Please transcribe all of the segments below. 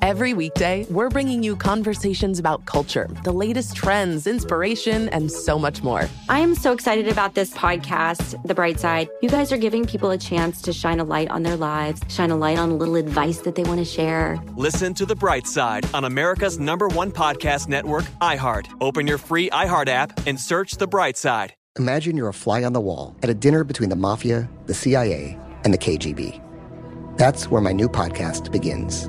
Every weekday, we're bringing you conversations about culture, the latest trends, inspiration, and so much more. I am so excited about this podcast, The Bright Side. You guys are giving people a chance to shine a light on their lives, shine a light on a little advice that they want to share. Listen to The Bright Side on America's number one podcast network, iHeart. Open your free iHeart app and search The Bright Side. Imagine you're a fly on the wall at a dinner between the mafia, the CIA, and the KGB. That's where my new podcast begins.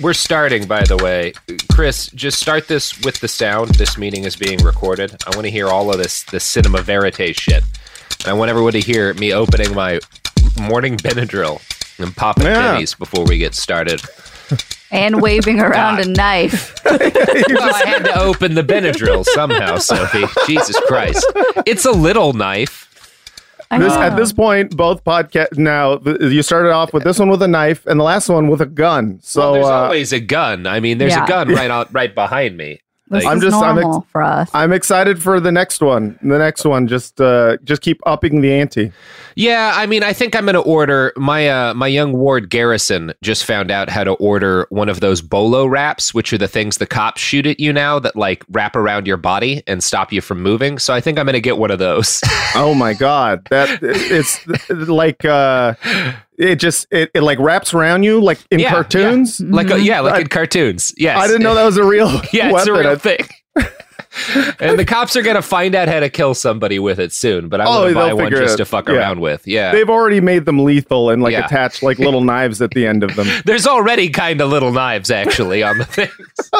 We're starting, by the way. Chris, just start this with the sound. This meeting is being recorded. I want to hear all of this, this cinema verite shit. And I want everyone to hear me opening my morning Benadryl and popping Yeah. pennies before we get started. and waving around a knife. well, I had to open the Benadryl somehow, Sophie. Jesus Christ. It's a little knife. This, at this point, both podcast now th- you started off with this one with a knife and the last one with a gun. So well, there's uh, always a gun. I mean, there's Yeah. a gun right out right behind me. This I'm is just- I'm normal ex- for us. I'm excited for the next one. The next one, just uh, just keep upping the ante. Yeah, I mean, I think I'm going to order my uh, my young ward Garrison just found out how to order one of those bolo wraps, which are the things the cops shoot at you now that like wrap around your body and stop you from moving. So I think I'm going to get one of those. Oh my god, that it's like uh, it just it, it like wraps around you like in Yeah, cartoons. yeah. like uh, yeah, like I- in cartoons. Yes, I didn't know that was a real yeah, it's a real thing. and the cops are going to find out how to kill somebody with it soon. But I Oh, want to buy one just to fuck yeah. around with. Yeah, They've already made them lethal and like Yeah. attached like little knives at the end of them. there's already kind of little knives actually on the thing.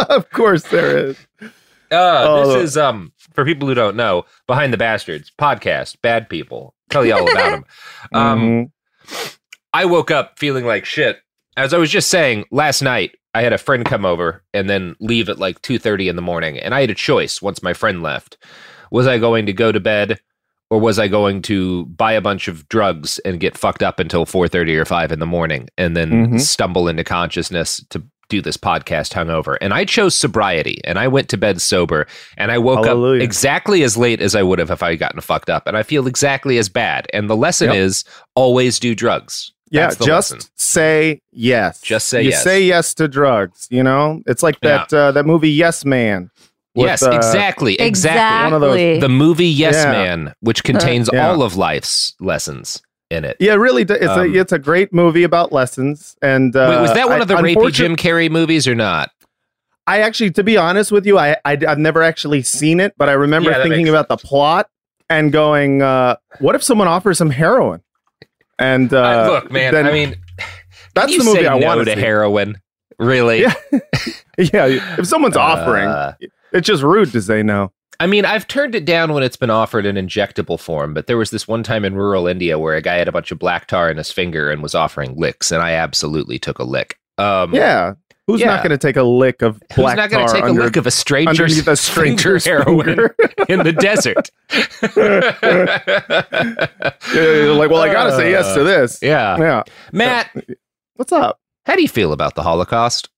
of course, there is. Uh, Oh, this is um for people who don't know, Behind the Bastards podcast, bad people. Tell you all about them. Um, Mhm. I woke up feeling like shit. As I was just saying last night, I had a friend come over and then leave at like two thirty in the morning, and I had a choice once my friend left. Was I going to go to bed, or was I going to buy a bunch of drugs and get fucked up until four thirty or five in the morning, and then Mhm. stumble into consciousness to do this podcast hungover? And I chose sobriety, and I went to bed sober, and I woke Hallelujah. up exactly as late as I would have if I had gotten fucked up, and I feel exactly as bad. And the lesson Yep. is always do drugs. Yeah, That's the just lesson. say yes. Just say you yes. say yes to drugs. You know, it's like that uh, that movie Yes Man. with, yes, uh, exactly, exactly. One of those- The movie Yes Yeah. Man, which contains Yeah. all of life's lessons in it. Yeah, it really. do- It's Um, a it's a great movie about lessons. And uh, Wait, was that one I- of the rapey Jim Carrey movies or not? I actually, to be honest with you, I, I have never actually seen it, but I remember Yeah, thinking about the plot and going, uh, "What if someone offers some heroin?" And uh, Uh, look, man, I mean, that's the movie I no want to see. heroin. Really? Yeah. yeah, if someone's offering, Uh, it's just rude to say no. I mean, I've turned it down when it's been offered in injectable form, but there was this one time in rural India where a guy had a bunch of black tar in his finger and was offering licks, and I absolutely took a lick. Um, Yeah, Who's Yeah. not going to take a lick of Who's black not going to take a lick of a stranger's underneath a finger stranger's heroin in the desert? Like, well, I got to say yes to this. Yeah. Yeah. Matt, What's up? how do you feel about the Holocaust?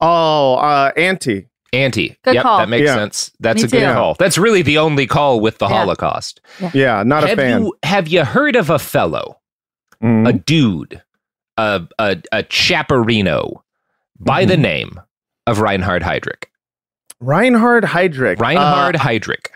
Oh, uh, Auntie. Anti. Good yep, call. that makes Yeah. sense. That's Me a good too. call. That's really the only call with the Yeah. Holocaust. Yeah, not a have fan. you have you heard of a fellow, Mhm. a dude, a a, a chaperino by the Mhm. name of Reinhard Heydrich? Reinhard Heydrich. Reinhard Uh, Heydrich.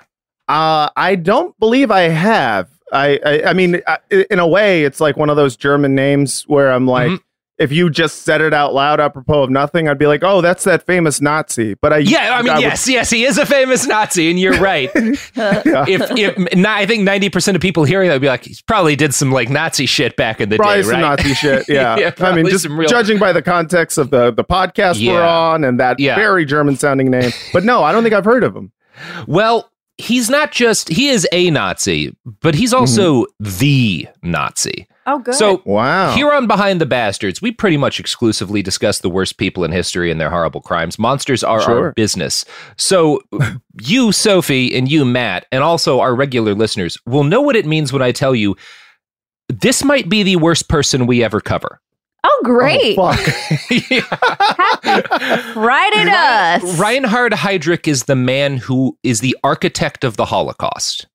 Uh, I don't believe I have. I, I, I mean, uh, in a way, it's like one of those German names where I'm like, Mhm. If you just said it out loud apropos of nothing, I'd be like, oh, that's that famous Nazi. But I, Yeah, I mean, would- yes, yes, he is a famous Nazi, and you're right. yeah. if if n- I think ninety percent of people hearing that would be like, he probably did some like Nazi shit back in the Probably day, some right? Nazi shit. Yeah. yeah I mean, just real- judging by the context of the, the podcast we're on and that Yeah. very German sounding name. But no, I don't think I've heard of him. Well, he's not just he is a Nazi, but he's mm-hmm. also the Nazi. Oh, good. So Wow. Here on Behind the Bastards, we pretty much exclusively discuss the worst people in history and their horrible crimes. Monsters are our business. So, you, Sophie, and you, Matt, and also our regular listeners will know what it means when I tell you this might be the worst person we ever cover. oh, great. Oh, fuck. right at us. Reinhard Heydrich is the man who is the architect of the Holocaust.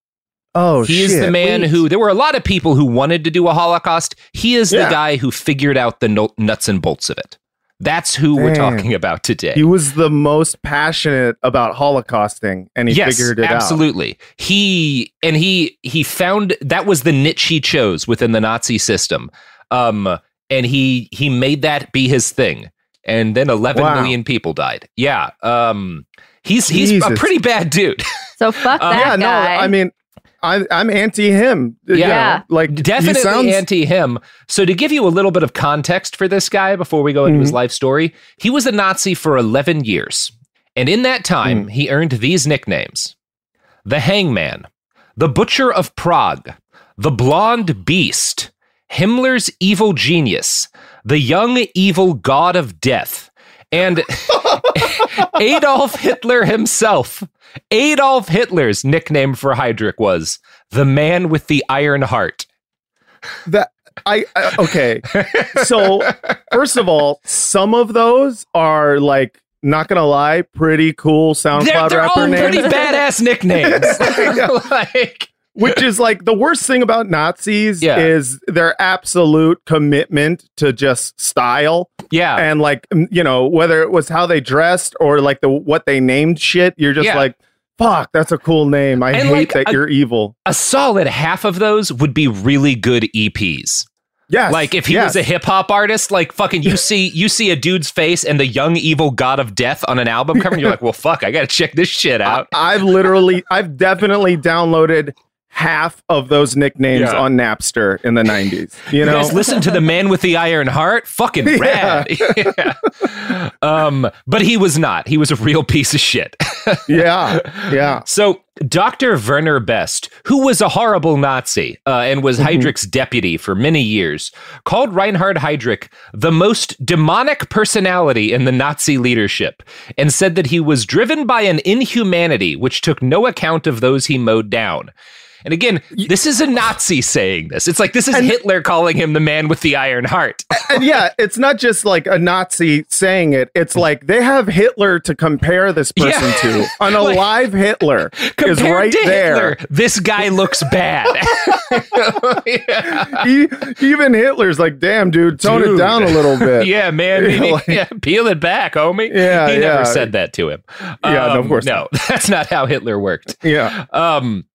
Oh, he shit. is the man Sweet. who there were a lot of people who wanted to do a Holocaust. He is Yeah. the guy who figured out the no- nuts and bolts of it. That's who we're talking about today. He was the most passionate about Holocausting and he yes, figured it out. absolutely. He and he he found that was the niche he chose within the Nazi system. Um and he he made that be his thing. And then eleven million Wow. people died. Yeah. Um he's he's a pretty bad dude. So fuck Uh, that yeah, no, guy. I mean, I, I'm anti him. Yeah. like Definitely sounds, anti him. So, to give you a little bit of context for this guy before we go into his Mm-hmm. life story, he was a Nazi for 11 years. And in that time, he earned these nicknames the Hangman, the Butcher of Prague, the Blonde Beast, Himmler's Evil Genius, the Young Evil God of Death, and Adolf Hitler himself. Adolf Hitler's nickname for Heydrich was the man with the iron heart. that I, I okay. so first of all, some of those are like not gonna lie, pretty cool SoundCloud They're, they're rapper all names. pretty badass nicknames. Like, Which is like the worst thing about Nazis Yeah. is their absolute commitment to just style yeah. and like you know whether it was how they dressed or like the what they named shit. You're just Yeah. like, fuck, that's a cool name. I And, hate like, that a- you're evil. a solid half of those would be really good EPs. Yes, Like if he yes. was a hip hop artist, like fucking you see you see a dude's face and the young evil god of death on an album cover, and you're like, well, fuck, I gotta check this shit out. I, have literally, I've definitely downloaded half of those nicknames Yeah. on Napster in the 90s. You You know? guys listen to the man with the iron heart? Fucking rad. Yeah. Um, but he was not. He was a real piece of shit. yeah. Yeah. So, Dr. Werner Best, who was a horrible Nazi uh, and was Mm-hmm. Heydrich's deputy for many years, called Reinhard Heydrich the most demonic personality in the Nazi leadership and said that he was driven by an inhumanity which took no account of those he mowed down. And again, this is a Nazi saying this. It's like this is Hitler calling him the man with the iron heart. And yeah, it's not just like a Nazi saying it. It's like they have Hitler to compare this person Yeah. to. An Like, alive Hitler is right there. Hitler, this guy looks bad. Yeah. E- even Hitler's like, damn, dude, tone Dude. it down a little bit. yeah, man. Know, like- yeah, peel it back, homie. Yeah, he never yeah. said that to him. Yeah, no, of Um, course no. That's not how Hitler worked. Yeah. Um,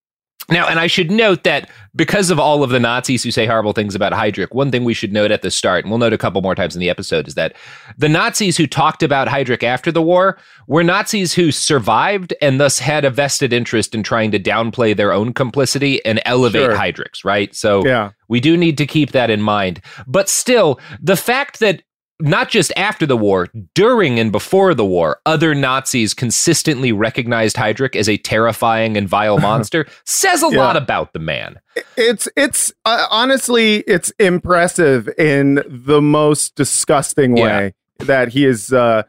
now, and I should note that because of all of the Nazis who say horrible things about Heydrich, one thing we should note at the start, and we'll note a couple more times in the episode, is that the Nazis who talked about Heydrich after the war were Nazis who survived and thus had a vested interest in trying to downplay their own complicity and elevate Sure. Heydrich's, right? So Yeah. we do need to keep that in mind. But still, the fact that not just after the war, during and before the war, other Nazis consistently recognized Heydrich as a terrifying and vile monster says a Yeah. lot about the man. It's it's uh, honestly it's impressive in the most disgusting Yeah. way. that he is. Uh,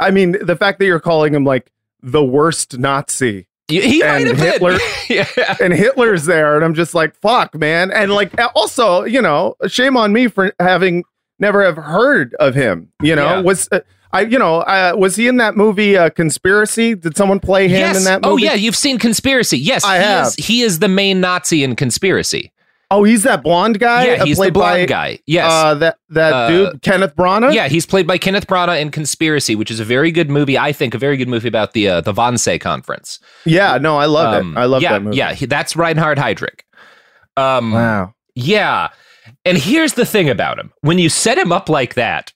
I mean, the fact that you're calling him like the worst Nazi. He, and have. Hitler, yeah. and Hitler's there, and I'm just like, fuck, man. And like, also, you know, shame on me for having never have heard of him. You know, Yeah. was uh, I, you know, uh, was he in that movie uh, Conspiracy? Did someone play him yes. in that movie? Oh yeah, you've seen Conspiracy. Yes, I he have. Is, he is the main Nazi in Conspiracy. Oh, he's that blonde guy. Yeah, uh, he's the played blonde by, guy. Yes. uh, that that Uh, dude, Kenneth Branagh. Yeah, he's played by Kenneth Branagh in Conspiracy, which is a very good movie. I think a very good movie about the uh, the Wannsee Conference. yeah. No, I love Um, it. I love yeah, that movie. Yeah, he- that's Reinhard Heydrich. Um, Wow. Yeah. And here's the thing about him. When you set him up like that,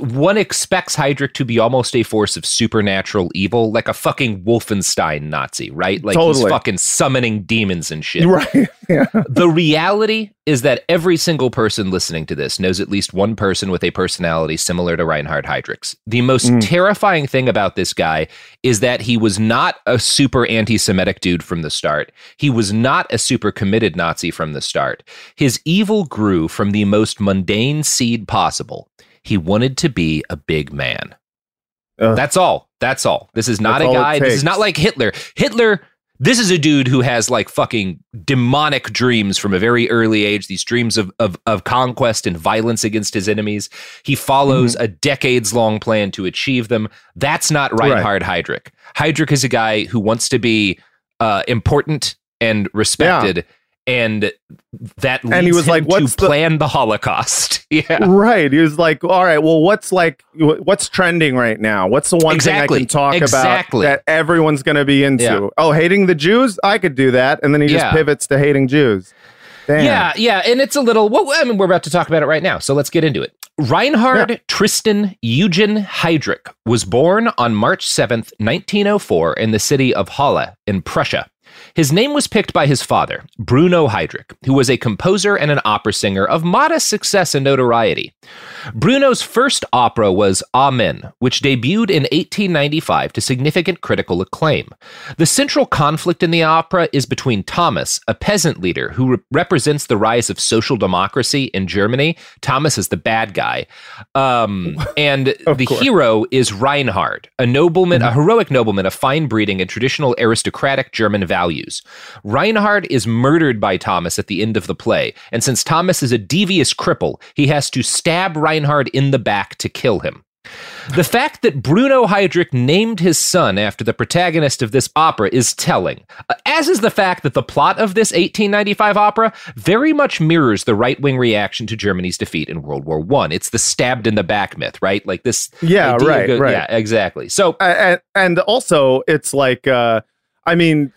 one expects Heydrich to be almost a force of supernatural evil, like a fucking Wolfenstein Nazi, right? Like he's fucking summoning demons and shit. Right. Yeah. The reality is that every single person listening to this knows at least one person with a personality similar to Reinhard Heydrich's. The most Mm. terrifying thing about this guy is that he was not a super anti Semitic dude from the start. He was not a super committed Nazi from the start. His evil grew from the most mundane seed possible. He wanted to be a big man. Ugh. That's all. That's all. This is not a guy. This is not like Hitler. Hitler, this is a dude who has like fucking demonic dreams from a very early age, these dreams of, of, of conquest and violence against his enemies. He follows Mm-hmm. a decades long plan to achieve them. That's not Reinhard Heydrich. Heydrich is a guy who wants to be uh, important and respected. And that leads And he was like, "What's to the- plan the Holocaust. yeah. Right. He was like, all right, well, what's like, what's trending right now? What's the one Exactly. thing I can talk Exactly. about that everyone's going to be into? Yeah. Oh, hating the Jews? I could do that. And then he just Yeah. pivots to hating Jews. Damn. Yeah, yeah, and it's a little. Well, I mean, we're about to talk about it right now, so let's get into it. Reinhard Tristan Eugen Heydrich was born on March seventh, nineteen oh four, in the city of Halle in Prussia. His name was picked by his father, Bruno Heydrich, who was a composer and an opera singer of modest success and notoriety. Bruno's first opera was Amen, which debuted in 1895 to significant critical acclaim. The central conflict in the opera is between Thomas, a peasant leader who re- represents the rise of social democracy in Germany. Thomas is the bad guy. Um, and the course. hero is Reinhard, a nobleman, a heroic nobleman of fine breeding and traditional aristocratic German values. Reinhard is murdered by Thomas at the end of the play, and since Thomas is a devious cripple, he has to stab Reinhard in the back to kill him. The fact that Bruno Heydrich named his son after the protagonist of this opera is telling, as is the fact that the plot of this 1895 opera very much mirrors the right wing reaction to Germany's defeat in World War I. It's the stabbed in the back myth, right? Like this. Yeah, right, right. Yeah, exactly. So, and, and also it's like uh i mean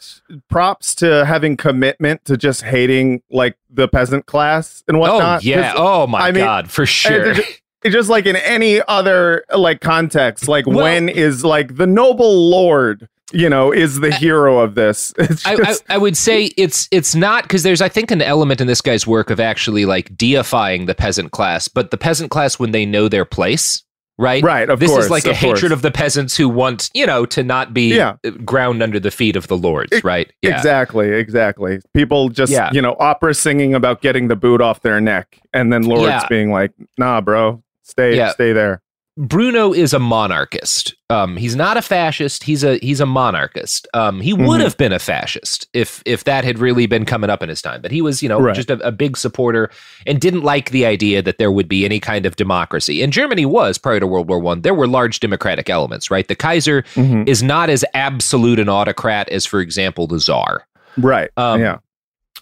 props to having commitment to just hating like the peasant class and oh, whatnot oh, yeah. Oh, my I mean, God, for sure. it's just, just like in any other like context like Well- when is like the noble lord you know is the hero of this it's I, I, I would say it's it's not because there's I think an element in this guy's work of actually like deifying the peasant class, but the peasant class when they know their place, right? Right, of this course, is like a of course. hatred of the peasants who want you know to not be Yeah. uh, ground under the feet of the lords, Ex- right? Yeah. Exactly, exactly. People just, Yeah. you know, opera singing about getting the boot off their neck, and then lords being like, "Nah, bro, stay, stay there." Bruno is a monarchist. Um, he's not a fascist. He's a he's a monarchist. Um, he would Mhm. have been a fascist if if that had really been coming up in his time. But he was, you know, Right. just a, a big supporter and didn't like the idea that there would be any kind of democracy. And Germany was prior to World War One. There were large democratic elements, right? The Kaiser Mhm. is not as absolute an autocrat as, for example, the Czar. Right. Um, yeah.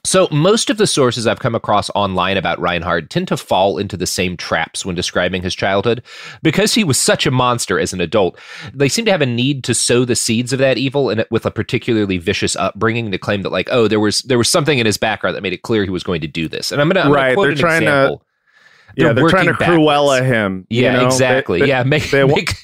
So, most of the sources I've come across online about Reinhard tend to fall into the same traps when describing his childhood. Because he was such a monster as an adult, they seem to have a need to sow the seeds of that evil and with a particularly vicious upbringing to claim that, like, oh, there was there was something in his background that made it clear he was going to do this. And I'm gonna Right, quote they're trying to- example. Yeah, they're trying to working Cruella backwards. him. you Yeah, know? Exactly. they- yeah, make, they make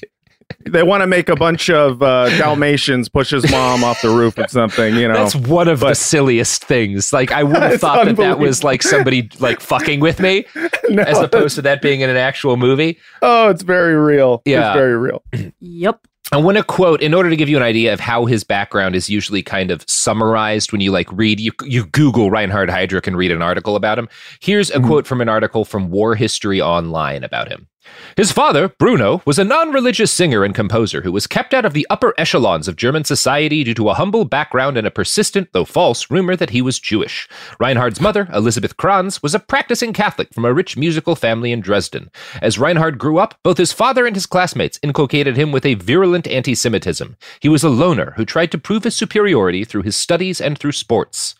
They want to make a bunch of uh, Dalmatians push his mom off the roof or something. You know, That's one of the silliest things. Like I would have thought that that was like somebody like fucking with me, No, as opposed to that being in an actual movie. oh, it's very real. Yeah. it's very real. Yep. I want to quote in order to give you an idea of how his background is usually kind of summarized when you like read you you Google Reinhard Heydrich and read an article about him. Here's a quote from an article from War History Online about him. His father, Bruno, was a non religious singer and composer who was kept out of the upper echelons of German society due to a humble background and a persistent, though false, rumor that he was Jewish. Reinhard's mother, Elizabeth Krantz, was a practicing Catholic from a rich musical family in Dresden. As Reinhard grew up, both his father and his classmates inculcated him with a virulent anti Semitism. He was a loner who tried to prove his superiority through his studies and through sports.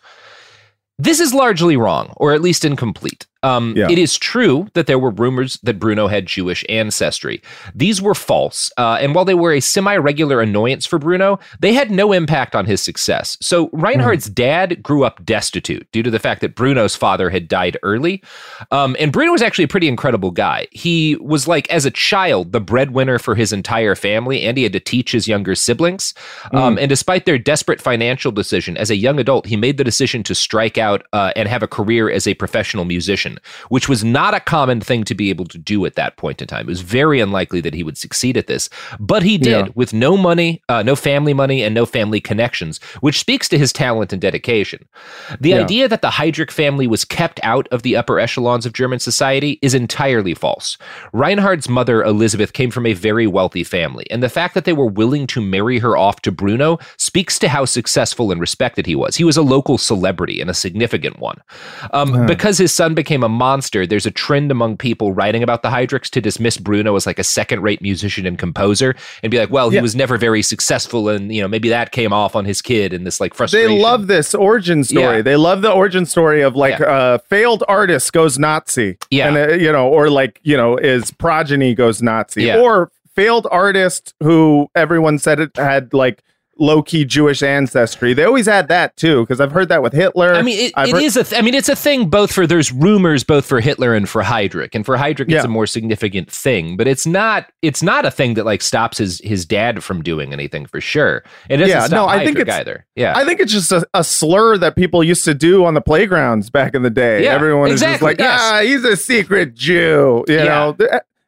This is largely wrong, or at least incomplete. Um, Yeah. It is true that there were rumors that Bruno had Jewish ancestry. These were false, uh, and while they were a semi regular annoyance for Bruno, they had no impact on his success. So Reinhard's dad grew up destitute due to the fact that Bruno's father had died early. Um, and Bruno was actually a pretty incredible guy. He was like, as a child, the breadwinner for his entire family, and he had to teach his younger siblings. Um, and despite their desperate financial decision, as a young adult, he made the decision to strike out uh, and have a career as a professional musician, which was not a common thing to be able to do at that point in time. It was very unlikely that he would succeed at this, but he did Yeah. with no money, uh, no family money, and no family connections, which speaks to his talent and dedication. The Yeah. idea that the Heydrich family was kept out of the upper echelons of German society is entirely false. Reinhard's mother, Elizabeth, came from a very wealthy family, and the fact that they were willing to marry her off to Bruno speaks to how successful and respected he was. He was a local celebrity and a significant one. Um, Because his son became a monster, there's a trend among people writing about the Heydrichs to dismiss Bruno as like a second rate musician and composer and be like, well, he Yeah. was never very successful, and you know, maybe that came off on his kid and this like frustration. They love this origin story. Yeah. They love the origin story of like Yeah. uh, failed artist goes Nazi. Yeah. And, uh, you know, or like, you know, his progeny goes Nazi. Or failed artist who everyone said it had like low key Jewish ancestry. They always add that too, because I've heard that with Hitler. I mean, it, it heard- is a. Th- I mean, it's a thing. Both for there's rumors both for Hitler and for Heydrich, and for Heydrich, Yeah. it's a more significant thing. But it's not. It's not a thing that like stops his his dad from doing anything for sure. It doesn't Yeah, no, I think it's- either. Yeah, I think it's just a, a slur that people used to do on the playgrounds back in the day. Yeah, Everyone is just like, yes. ah, he's a secret Jew. You Yeah. know,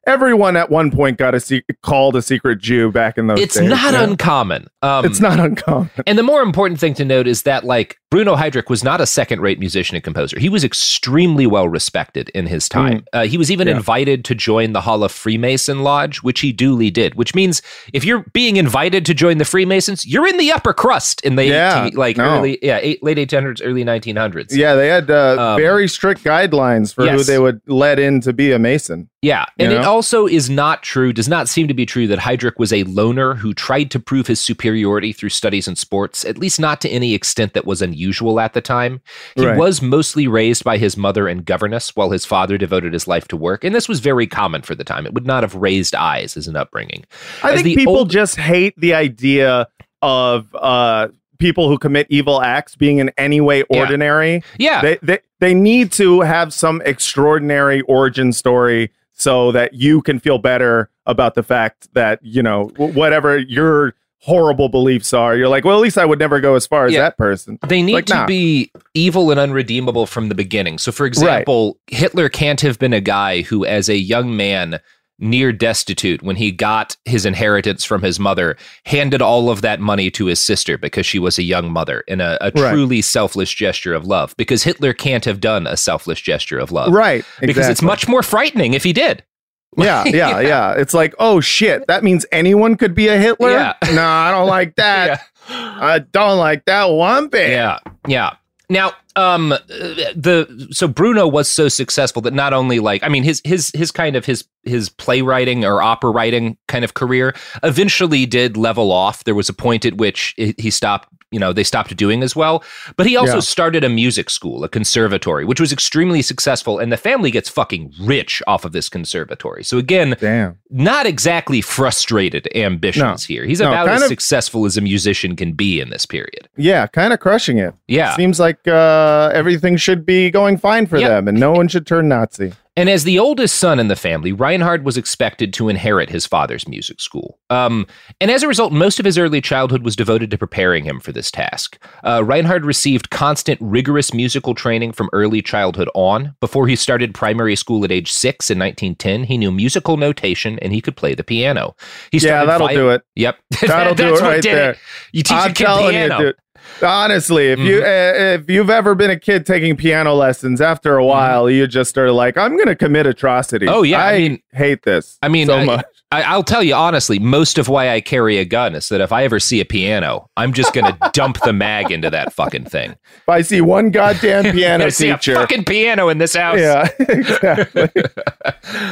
everyone at one point got a se- called a secret Jew back in those it's days. not Yeah. uncommon. Um, It's not uncommon. And the more important thing to note is that, like, Bruno Heydrich was not a second rate musician and composer. He was extremely well respected in his time. Uh, he was even Mm. Yeah. invited to join the Halle Freemason Lodge, which he duly did, which means if you're being invited to join the Freemasons, you're in the upper crust in the Yeah, 18, like no. early, yeah, eight, late 1800s, early 1900s. Yeah, they had uh, Um, very strict guidelines for who they would let in to be a Mason. Yeah, and You it also is not true, does not seem to be true that Heydrich was a loner who tried to prove his superiority through studies and sports, at least not to any extent that was unusual at the time. He Right. was mostly raised by his mother and governess while his father devoted his life to work, and this was very common for the time. It would not have raised eyes as an upbringing. I As think people old- just hate the idea of uh, people who commit evil acts being in any way Yeah. ordinary. Yeah. They, they they need to have some extraordinary origin story so that you can feel better about the fact that you know wh- whatever your horrible beliefs are. You're like, well, at least I would never go as far as Yeah. that person. They need Like, to nah. be evil and unredeemable from the beginning. So, for example, Hitler can't have been a guy who, as a young man, near destitute, when he got his inheritance from his mother, handed all of that money to his sister because she was a young mother in a, a Right. truly selfless gesture of love. Because Hitler can't have done a selfless gesture of love. Right. Because it's much more frightening if he did. Yeah, yeah, yeah. It's like, oh shit, that means anyone could be a Hitler? Yeah. No, I don't like that. I don't like that one bit. Yeah, yeah. Now, um, the so Bruno was so successful that not only like I mean his his his kind of his his playwriting or opera writing kind of career eventually did level off. There was a point at which he stopped. You know, they stopped doing as well. But he also Yeah. started a music school, a conservatory, which was extremely successful, and the family gets fucking rich off of this conservatory. So again, Damn. not exactly frustrated ambitions here. He's No, about as of- successful as a musician can be in this period. Yeah, kind of crushing it. Yeah. Seems like uh, everything should be going fine for Yeah. them and no one should turn Nazi. And as the oldest son in the family, Reinhard was expected to inherit his father's music school. Um, and as a result, most of his early childhood was devoted to preparing him for this task. Uh, Reinhard received constant, rigorous musical training from early childhood on. Before he started primary school at age six in 1910, he knew musical notation and he could play the piano. He Yeah, that'll vi- do it. Yep. That'll do That's it right there. It. You teach I'm a kid piano. you. Honestly, if you Mm-hmm. uh, if you've ever been a kid taking piano lessons, after a while, you just are like, I'm going to commit atrocities. Mm-hmm. Oh, yeah, I I, mean- hate this. I mean, so I, much. I, I'll tell you honestly, most of why I carry a gun is that if I ever see a piano, I'm just going to dump the mag into that fucking thing. If I see one goddamn piano I see a teacher, fucking piano in this house. yeah, exactly.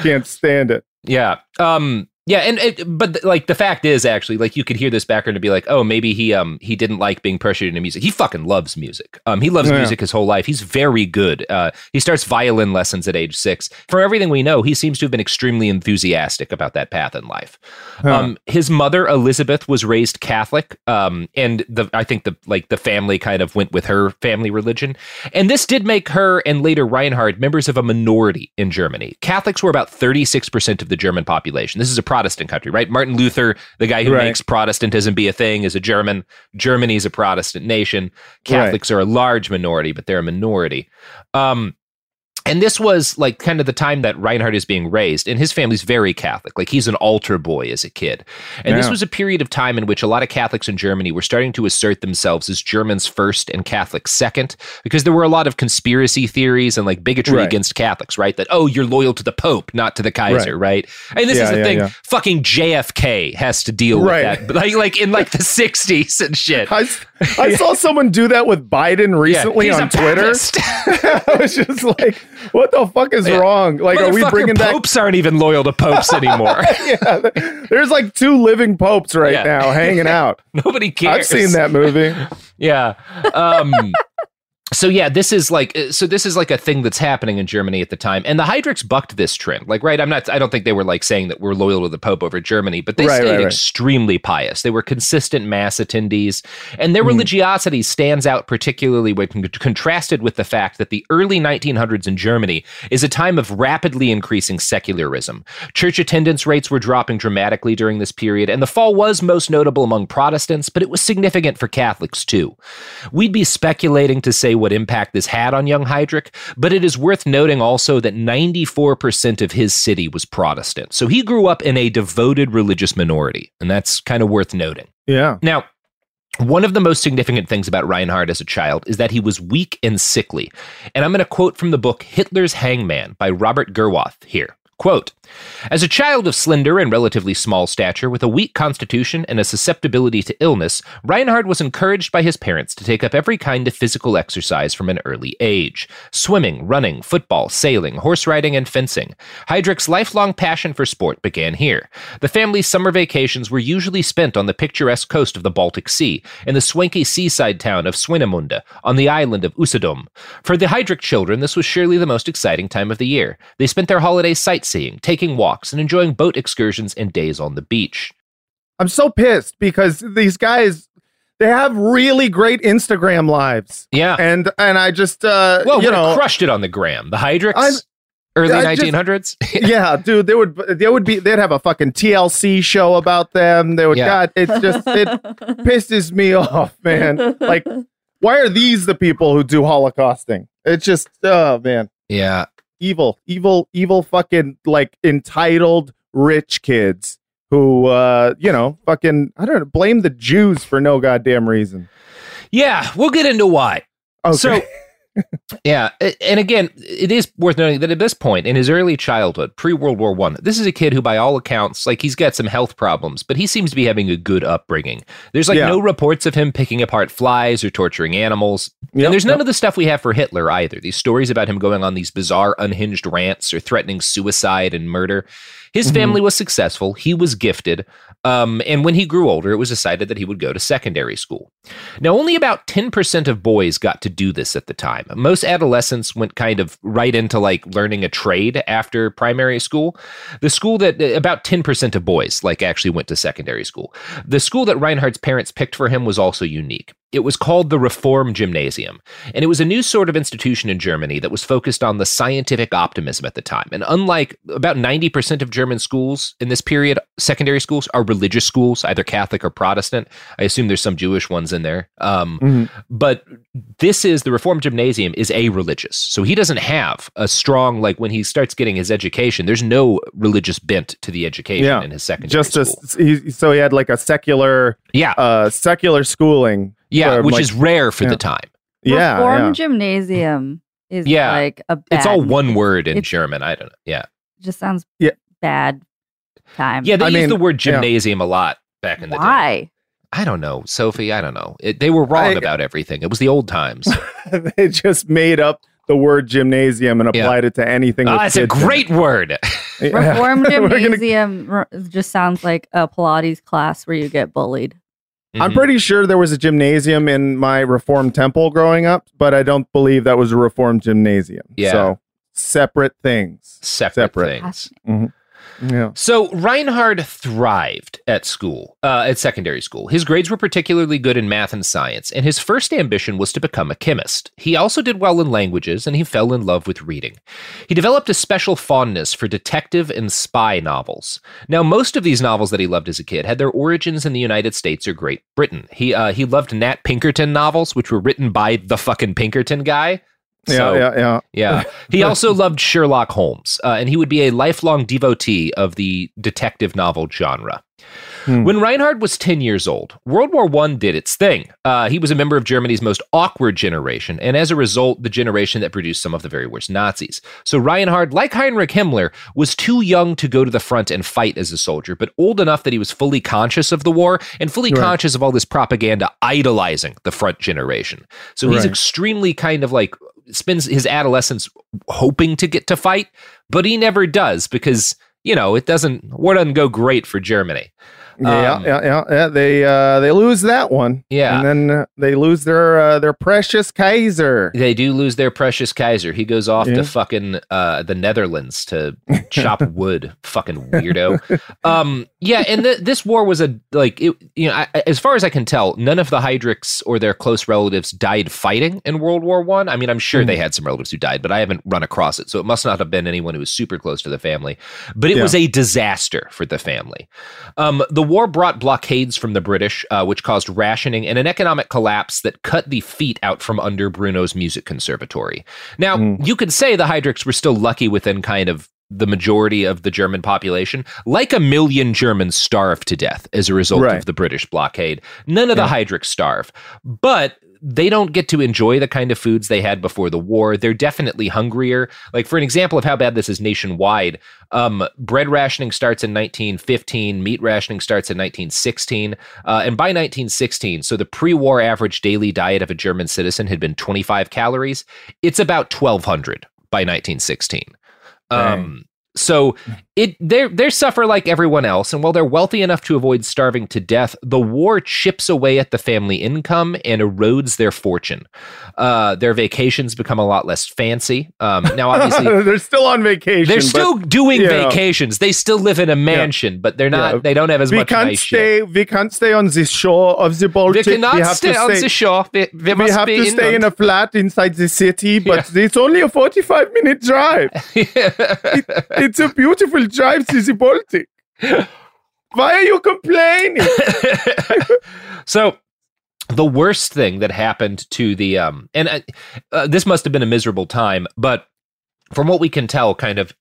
Can't stand it. Yeah. Um yeah, and it, but like the fact is actually like you could hear this background and be like, oh, maybe he um he didn't like being pressured into music. He fucking loves music. Um, he loves Yeah. music his whole life. He's very good. Uh, he starts violin lessons at age six. For everything we know, he seems to have been extremely enthusiastic about that path in life. Huh. Um, his mother Elizabeth was raised Catholic. Um, and the I think the like the family kind of went with her family religion, and this did make her and later Reinhard members of a minority in Germany. Catholics were about thirty six percent of the German population. This is a Protestant country, right? Martin Luther, the guy who Right. makes Protestantism be a thing, is a German. Germany's a Protestant nation. Catholics are a large minority, but they're a minority. Um, and this was like kind of the time that Reinhard is being raised, and his family's very Catholic. Like he's an altar boy as a kid. And this was a period of time in which a lot of Catholics in Germany were starting to assert themselves as Germans first and Catholics second, because there were a lot of conspiracy theories and like bigotry Right. against Catholics, right? That, oh, you're loyal to the Pope, not to the Kaiser, right? And this Yeah, is the yeah, thing yeah. fucking JFK has to deal Right. with that. But like, like in like the 60s and shit. I, I saw someone do that with Biden recently he's on Twitter. I was just like, what the fuck is Yeah. wrong? Like, are we bringing back? popes aren't even loyal to popes anymore. yeah, there's like two living popes right Yeah. now hanging out. Nobody cares. I've seen that movie. yeah. Um, so yeah, this is like uh, so this is like a thing that's happening in Germany at the time, and the Heydrichs bucked this trend. Like, right? I'm not. I don't think they were like saying that we're loyal to the Pope over Germany, but they Right, stayed right, right. extremely pious. They were consistent mass attendees, and their religiosity stands out particularly when con- contrasted with the fact that the early 1900s in Germany is a time of rapidly increasing secularism. Church attendance rates were dropping dramatically during this period, and the fall was most notable among Protestants, but it was significant for Catholics too. We'd be speculating to say what impact this had on young Heydrich, but it is worth noting also that 94% of his city was Protestant. So he grew up in a devoted religious minority, and that's kind of worth noting. Yeah. Now, one of the most significant things about Reinhard as a child is that he was weak and sickly. And I'm going to quote from the book Hitler's Hangman by Robert Gerwarth here. Quote, as a child of slender and relatively small stature, with a weak constitution and a susceptibility to illness, Reinhard was encouraged by his parents to take up every kind of physical exercise from an early age swimming, running, football, sailing, horse riding, and fencing. Heydrich's lifelong passion for sport began here. The family's summer vacations were usually spent on the picturesque coast of the Baltic Sea, in the swanky seaside town of Swinemünde, on the island of Usedom. For the Heydrich children, this was surely the most exciting time of the year. They spent their holidays sightseeing, taking walks, and enjoying boat excursions and days on the beach. I'm so pissed because these guys they have really great Instagram lives. Yeah. And and I just uh Well, you we know crushed it on the gram. The Heydrichs, I'm- early I just- 1900s. yeah, dude, they would they would be they'd have a fucking TLC show about them. They would Yeah. God, it's just it pisses me off, man. Like why are these the people who do holocausting? It's just oh man. yeah. Evil, evil, evil fucking like entitled rich kids who uh you know fucking I don't know blame the Jews for no goddamn reason. Yeah, we'll get into why. Okay. So, yeah, and again, it is worth noting that at this point in his early childhood, pre World War One, this is a kid who, by all accounts, like he's got some health problems, but he seems to be having a good upbringing. There's like Yeah. no reports of him picking apart flies or torturing animals, Yep, and there's none yep. of the stuff we have for Hitler either. These stories about him going on these bizarre, unhinged rants or threatening suicide and murder. His Mm-hmm. family was successful. He was gifted. Um, and when he grew older, it was decided that he would go to secondary school. Now, only about 10% of boys got to do this at the time. Most adolescents went kind of right into like learning a trade after primary school. The school that uh, about 10% of boys like actually went to secondary school. The school that Reinhard's parents picked for him was also unique. It was called the Reform Gymnasium, and it was a new sort of institution in Germany that was focused on the scientific optimism at the time. And unlike about 90% of German schools in this period, secondary schools are religious schools, either Catholic or Protestant. I assume there's some Jewish ones in there. Um, Mhm. But this is the Reform Gymnasium gymnasium is a religious. So he doesn't have a strong like when he starts getting his education. There's no religious bent to the education Yeah. in his secondary Just a, school. he, so he had like a secular, yeah, uh, secular schooling. yeah, for, which like- is rare for yeah. the time. Yeah, Reform yeah. gymnasium is Yeah. like a bad. It's all one word in German. I don't know. Yeah, Just sounds Yeah. bad. Time. yeah. They I used mean, the word yeah. gymnasium a lot back in the day. Why? I don't know, Sophie. I don't know. It, they were wrong I- about everything. It was the old times. they just made up the word gymnasium and Yeah. applied it to anything. Ah, with it's a kids in great word. Reform We're gonna- gymnasium just sounds like a Pilates class where you get bullied. I'm Mhm. pretty sure there was a gymnasium in my Reformed temple growing up, but I don't believe that was a Reformed gymnasium. Yeah. So separate things. separate, separate. things. Mhm. Yeah. So Reinhard thrived at school, uh, at secondary school. His grades were particularly good in math and science, and his first ambition was to become a chemist. He also did well in languages, and he fell in love with reading. He developed a special fondness for detective and spy novels. Now, most of these novels that he loved as a kid had their origins in the United States or Great Britain. He uh, he loved Nat Pinkerton novels, which were written by the fucking Pinkerton guy. Yeah, So- yeah, yeah. yeah. He also loved Sherlock Holmes, uh, and he would be a lifelong devotee of the detective novel genre. Hmm. When Reinhard was 10 years old, World War I did its thing. Uh, he was a member of Germany's most awkward generation, and as a result, the generation that produced some of the very worst Nazis. So Reinhard, like Heinrich Himmler, was too young to go to the front and fight as a soldier, but old enough that he was fully conscious of the war and fully Right. conscious of all this propaganda idolizing the front generation. So he's Right. extremely kind of like spends his adolescence hoping to get to fight, but he never does because you know it doesn't war doesn't go great for Germany. Yeah, Um, yeah, yeah, yeah. They uh, they lose that one. Yeah. and then uh, they lose their uh, their precious Kaiser. They do lose their precious Kaiser. He goes off Yeah. to fucking uh, the Netherlands to chop wood. fucking weirdo. Um, yeah, and th- this war was a like it, you know, I, as far as I can tell, none of the Heydrichs or their close relatives died fighting in World War One. I. I mean, I'm sure they had some relatives who died, but I haven't run across it, so it must not have been anyone who was super close to the family. But it Yeah. was a disaster for the family. Um, the war brought blockades from the British, uh, which caused rationing and an economic collapse that cut the feet out from under Bruno's music conservatory. Now, you could say the Heydrichs were still lucky within kind of the majority of the German population. Like a million Germans starved to death as a result Right. of the British blockade. None of the Heydrichs starve, but they don't get to enjoy the kind of foods they had before the war. They're definitely hungrier. Like for an example of how bad this is nationwide, um, bread rationing starts in 1915, meat rationing starts in 1916, uh, and by 1916, so the pre-war average daily diet of a German citizen had been 25 calories. It's about 1,200 by 1916. Um, so it they they suffer like everyone else, and while they're wealthy enough to avoid starving to death, the war chips away at the family income and erodes their fortune. Uh, their vacations become a lot less fancy. Um, now, obviously, they're still on vacation. they're but, still doing you know, vacations. They still live in a mansion, but they're not. Yeah. They don't have as we much can't nice shit. stay. We can't stay on the shore of the Baltic. We cannot have stay to on the shore. We, we We must have be to stay in a flat inside the city, but it's only a forty-five minute drive. It- it's a beautiful drive to the Baltic. Why are you complaining? so the worst thing that happened to the um and uh, uh, this must have been a miserable time but from what we can tell kind of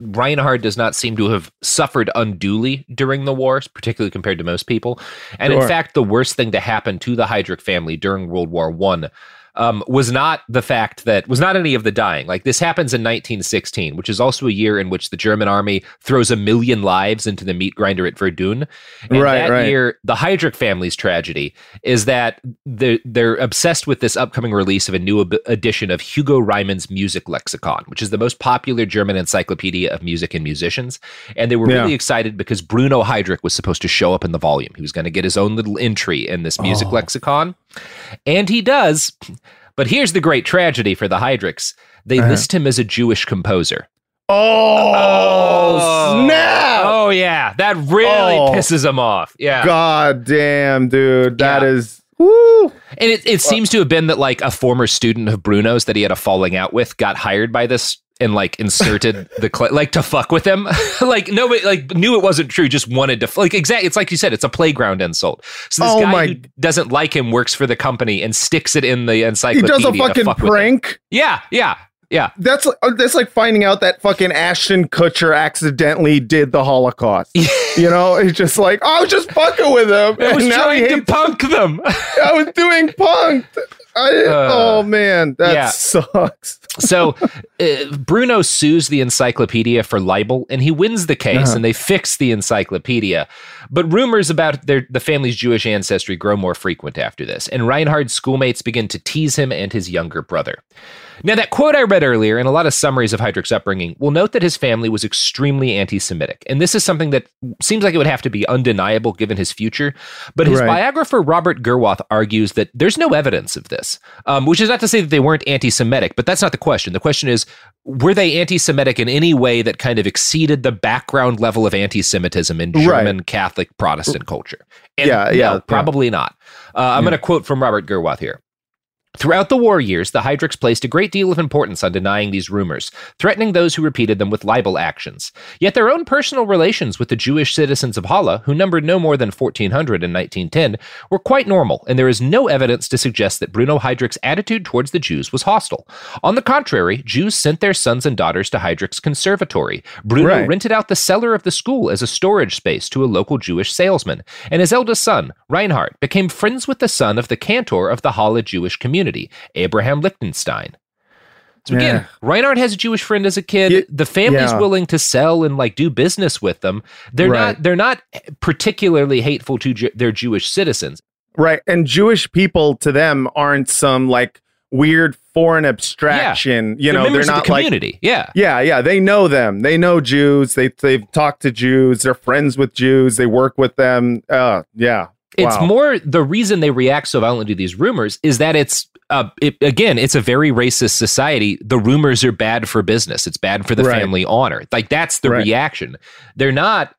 Reinhard does not seem to have suffered unduly during the wars, particularly compared to most people. And in fact, the worst thing to happen to the Heydrich family during World War One um, was not the fact that was not any of the dying. Like this happens in 1916, which is also a year in which the German army throws a million lives into the meat grinder at Verdun. And Right, that right. year, the Heydrich family's tragedy is that they're, they're obsessed with this upcoming release of a new ab- edition of Hugo Riemann's Music Lexicon, which is the most popular German encyclopedia of music and musicians. And they were Yeah. really excited because Bruno Heydrich was supposed to show up in the volume. He was going to get his own little entry in this music Oh. lexicon. And he does. But here's the great tragedy for the Heydrichs they Uh-huh. list him as a Jewish composer. Oh, snap! Oh, yeah. That really Oh. pisses him off. Yeah. God damn, dude. that Yeah. is. Woo. And it, it seems to have been that like a former student of Bruno's that he had a falling out with got hired by this and like inserted the cl- like to fuck with him. like nobody like knew it wasn't true, just wanted to like exactly. It's like you said, it's a playground insult. So this Oh guy my- who doesn't like him works for the company and sticks it in the encyclopedia. He does a fucking fuck prank. Yeah, yeah, yeah. That's uh, that's like finding out that fucking Ashton Kutcher accidentally did the Holocaust. you know, it's just like I was just fucking with him. I was and now he trying to punk them. I was doing punked. I, Uh, oh man, that yeah. sucks. so uh, Bruno sues the encyclopedia for libel, and he wins the case, Uh-huh. and they fix the encyclopedia. But rumors about their the family's Jewish ancestry grow more frequent after this, and Reinhard's schoolmates begin to tease him and his younger brother. Now, that quote I read earlier and a lot of summaries of Heydrich's upbringing will note that his family was extremely anti Semitic. And this is something that seems like it would have to be undeniable given his future. But his Right. biographer, Robert Gerwarth, argues that there's no evidence of this, um, which is not to say that they weren't anti Semitic, but that's not the question. The question is were they anti Semitic in any way that kind of exceeded the background level of anti Semitism in Right. German Catholic Protestant culture? And Yeah, no, yeah, yeah. probably not. Uh, I'm going to quote from Robert Gerwarth here. Throughout the war years, the Heydrichs placed a great deal of importance on denying these rumors, threatening those who repeated them with libel actions. Yet their own personal relations with the Jewish citizens of Halle, who numbered no more than 1,400 in 1910, were quite normal, and there is no evidence to suggest that Bruno Heydrich's attitude towards the Jews was hostile. On the contrary, Jews sent their sons and daughters to Heydrich's conservatory. Bruno Right. rented out the cellar of the school as a storage space to a local Jewish salesman, and his eldest son, Reinhard, became friends with the son of the cantor of the Halle Jewish community, Abraham Lichtenstein. So again, Yeah. Reinhard has a Jewish friend as a kid. Ye- the family's yeah. willing to sell and like do business with them. They're Right. not they're not particularly hateful to Ju- their Jewish citizens. Right. And Jewish people to them aren't some like weird foreign abstraction. You They're know, they're not the like community. yeah. Yeah, yeah, they know them. They know Jews. They they've talked to Jews. They're friends with Jews. They work with them. Uh, yeah. It's Wow. more the reason they react so violently to these rumors is that it's uh, it, again, it's a very racist society. The rumors are bad for business. It's bad for the Right. family honor. Like that's the Right. reaction. They're not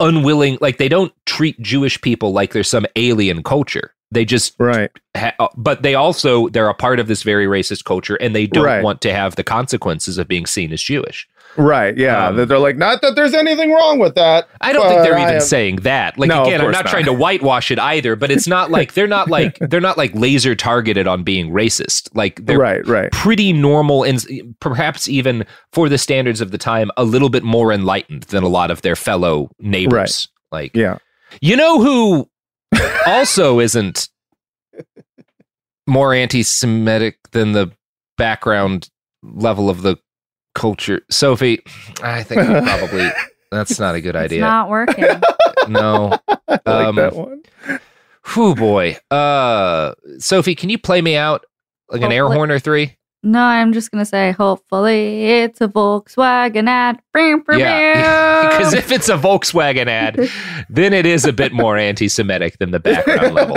unwilling. Like they don't treat Jewish people like they're some alien culture. They just right. Ha- uh, but they also they're a part of this very racist culture, and they don't Right. want to have the consequences of being seen as Jewish. Right. Yeah. Um, they're like, not that there's anything wrong with that. I don't think they're even saying that. Like No, again, I'm not, not. trying to whitewash it either, but it's not like they're not like they're not like laser targeted on being racist. Like they're Right. Right. pretty normal and perhaps even for the standards of the time a little bit more enlightened than a lot of their fellow neighbors. Like Yeah. you know who also isn't more anti-Semitic than the background level of the culture. Sophie, I think we probably that's not a good It's idea. not working. no. I like Um, that one. Whew, boy. Uh, Sophie, can you play me out like an air horn or three? no, I'm just gonna say, hopefully it's a Volkswagen ad. Brum, brum, Yeah, because if it's a Volkswagen ad, then it is a bit more anti-Semitic than the background level.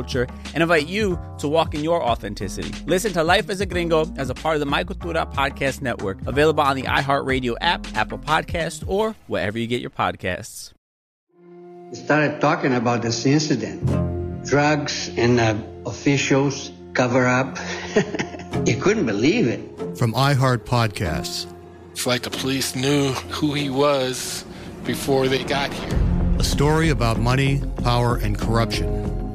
culture and invite you to walk in your authenticity. Listen to Life as a Gringo as a part of the My Cultura Podcast Network, available on the iHeartRadio app, Apple Podcast, or wherever you get your podcasts. We started talking about this incident. Drugs and uh, officials cover up. you couldn't believe it. From iHeart Podcasts. It's like the police knew who he was before they got here. A story about money, power, and corruption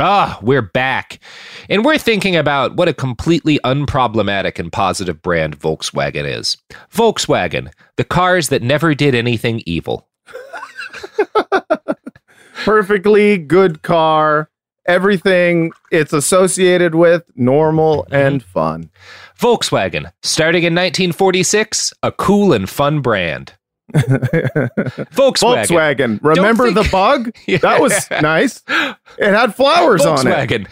Ah, we're back. And we're thinking about what a completely unproblematic and positive brand Volkswagen is. Volkswagen, the cars that never did anything evil. Perfectly good car. Everything it's associated with, normal Mm-hmm. and fun. Volkswagen, starting in 1946, a cool and fun brand. Volkswagen. Volkswagen. Remember Don't the think- bug? That was nice. It had flowers on it. Volkswagen.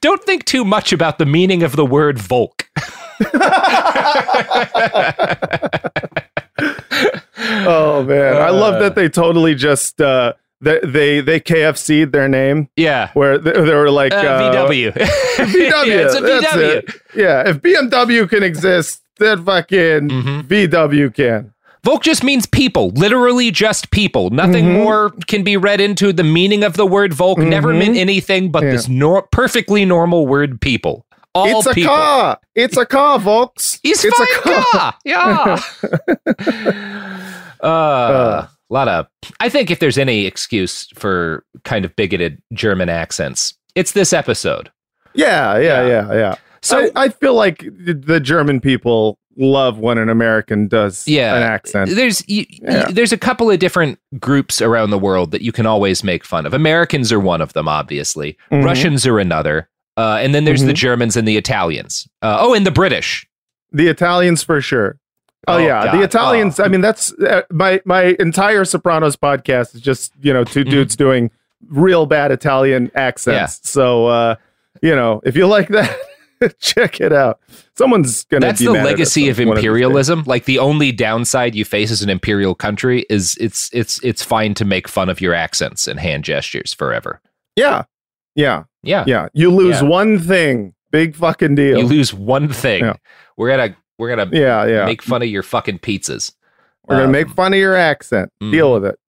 Don't think too much about the meaning of the word Volk. Oh man, I love that they totally just uh they they, they KFC'd their name. Yeah. Where they, they were like Uh, uh, VW. VW. Yeah, it's a VW. Yeah, if BMW can exist, then fucking Mm-hmm. VW can. Volk just means people, literally just people. Nothing Mhm. more can be read into the meaning of the word Volk. Never Mhm. meant anything but Yeah. this nor- perfectly normal word people. All it's a people. car. It's a car, folks. It's, it's fine car. Yeah. uh, a lot of. I think if there's any excuse for kind of bigoted German accents, it's this episode. Yeah, yeah, yeah, yeah. So- So I, I feel like the German people love when an American does Yeah, an accent. There's you, Yeah. you- there's a couple of different groups around the world that you can always make fun of. Americans are one of them, obviously. Mhm. Russians are another, uh, and then there's the Mhm. Germans and the Italians. Uh, oh, and the British. The Italians for sure. Oh, Oh, yeah, God. the Italians. I mean, that's uh, my my entire Sopranos podcast is just you know 2 Mm-hmm. dudes doing real bad Italian accents. So uh, you know, if you like that, check it out. Someone's gonna. That's be the legacy of imperialism. Like the only downside you face as an imperial country is it's it's it's fine to make fun of your accents and hand gestures forever. Yeah, yeah, Yeah. yeah. You lose Yeah. one thing, big fucking deal. You lose one thing. Yeah. We're at a We're gonna Yeah, yeah. make fun of your fucking pizzas. We're gonna Um, make fun of your accent. Deal with it.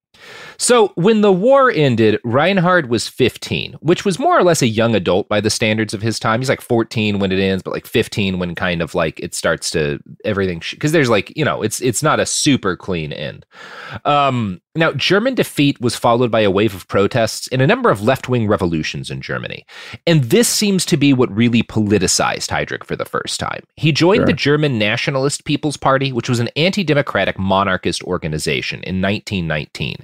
So, when the war ended, Reinhard was 15, which was more or less a young adult by the standards of his time. He's like 14 when it ends, but like 15 when kind of like it starts to everything because there's like, you know, it's it's not a super clean end. Um now, German defeat was followed by a wave of protests and a number of left wing revolutions in Germany. And this seems to be what really politicized Heydrich for the first time. He joined Sure. the German Nationalist People's Party, which was an anti democratic monarchist organization in 1919.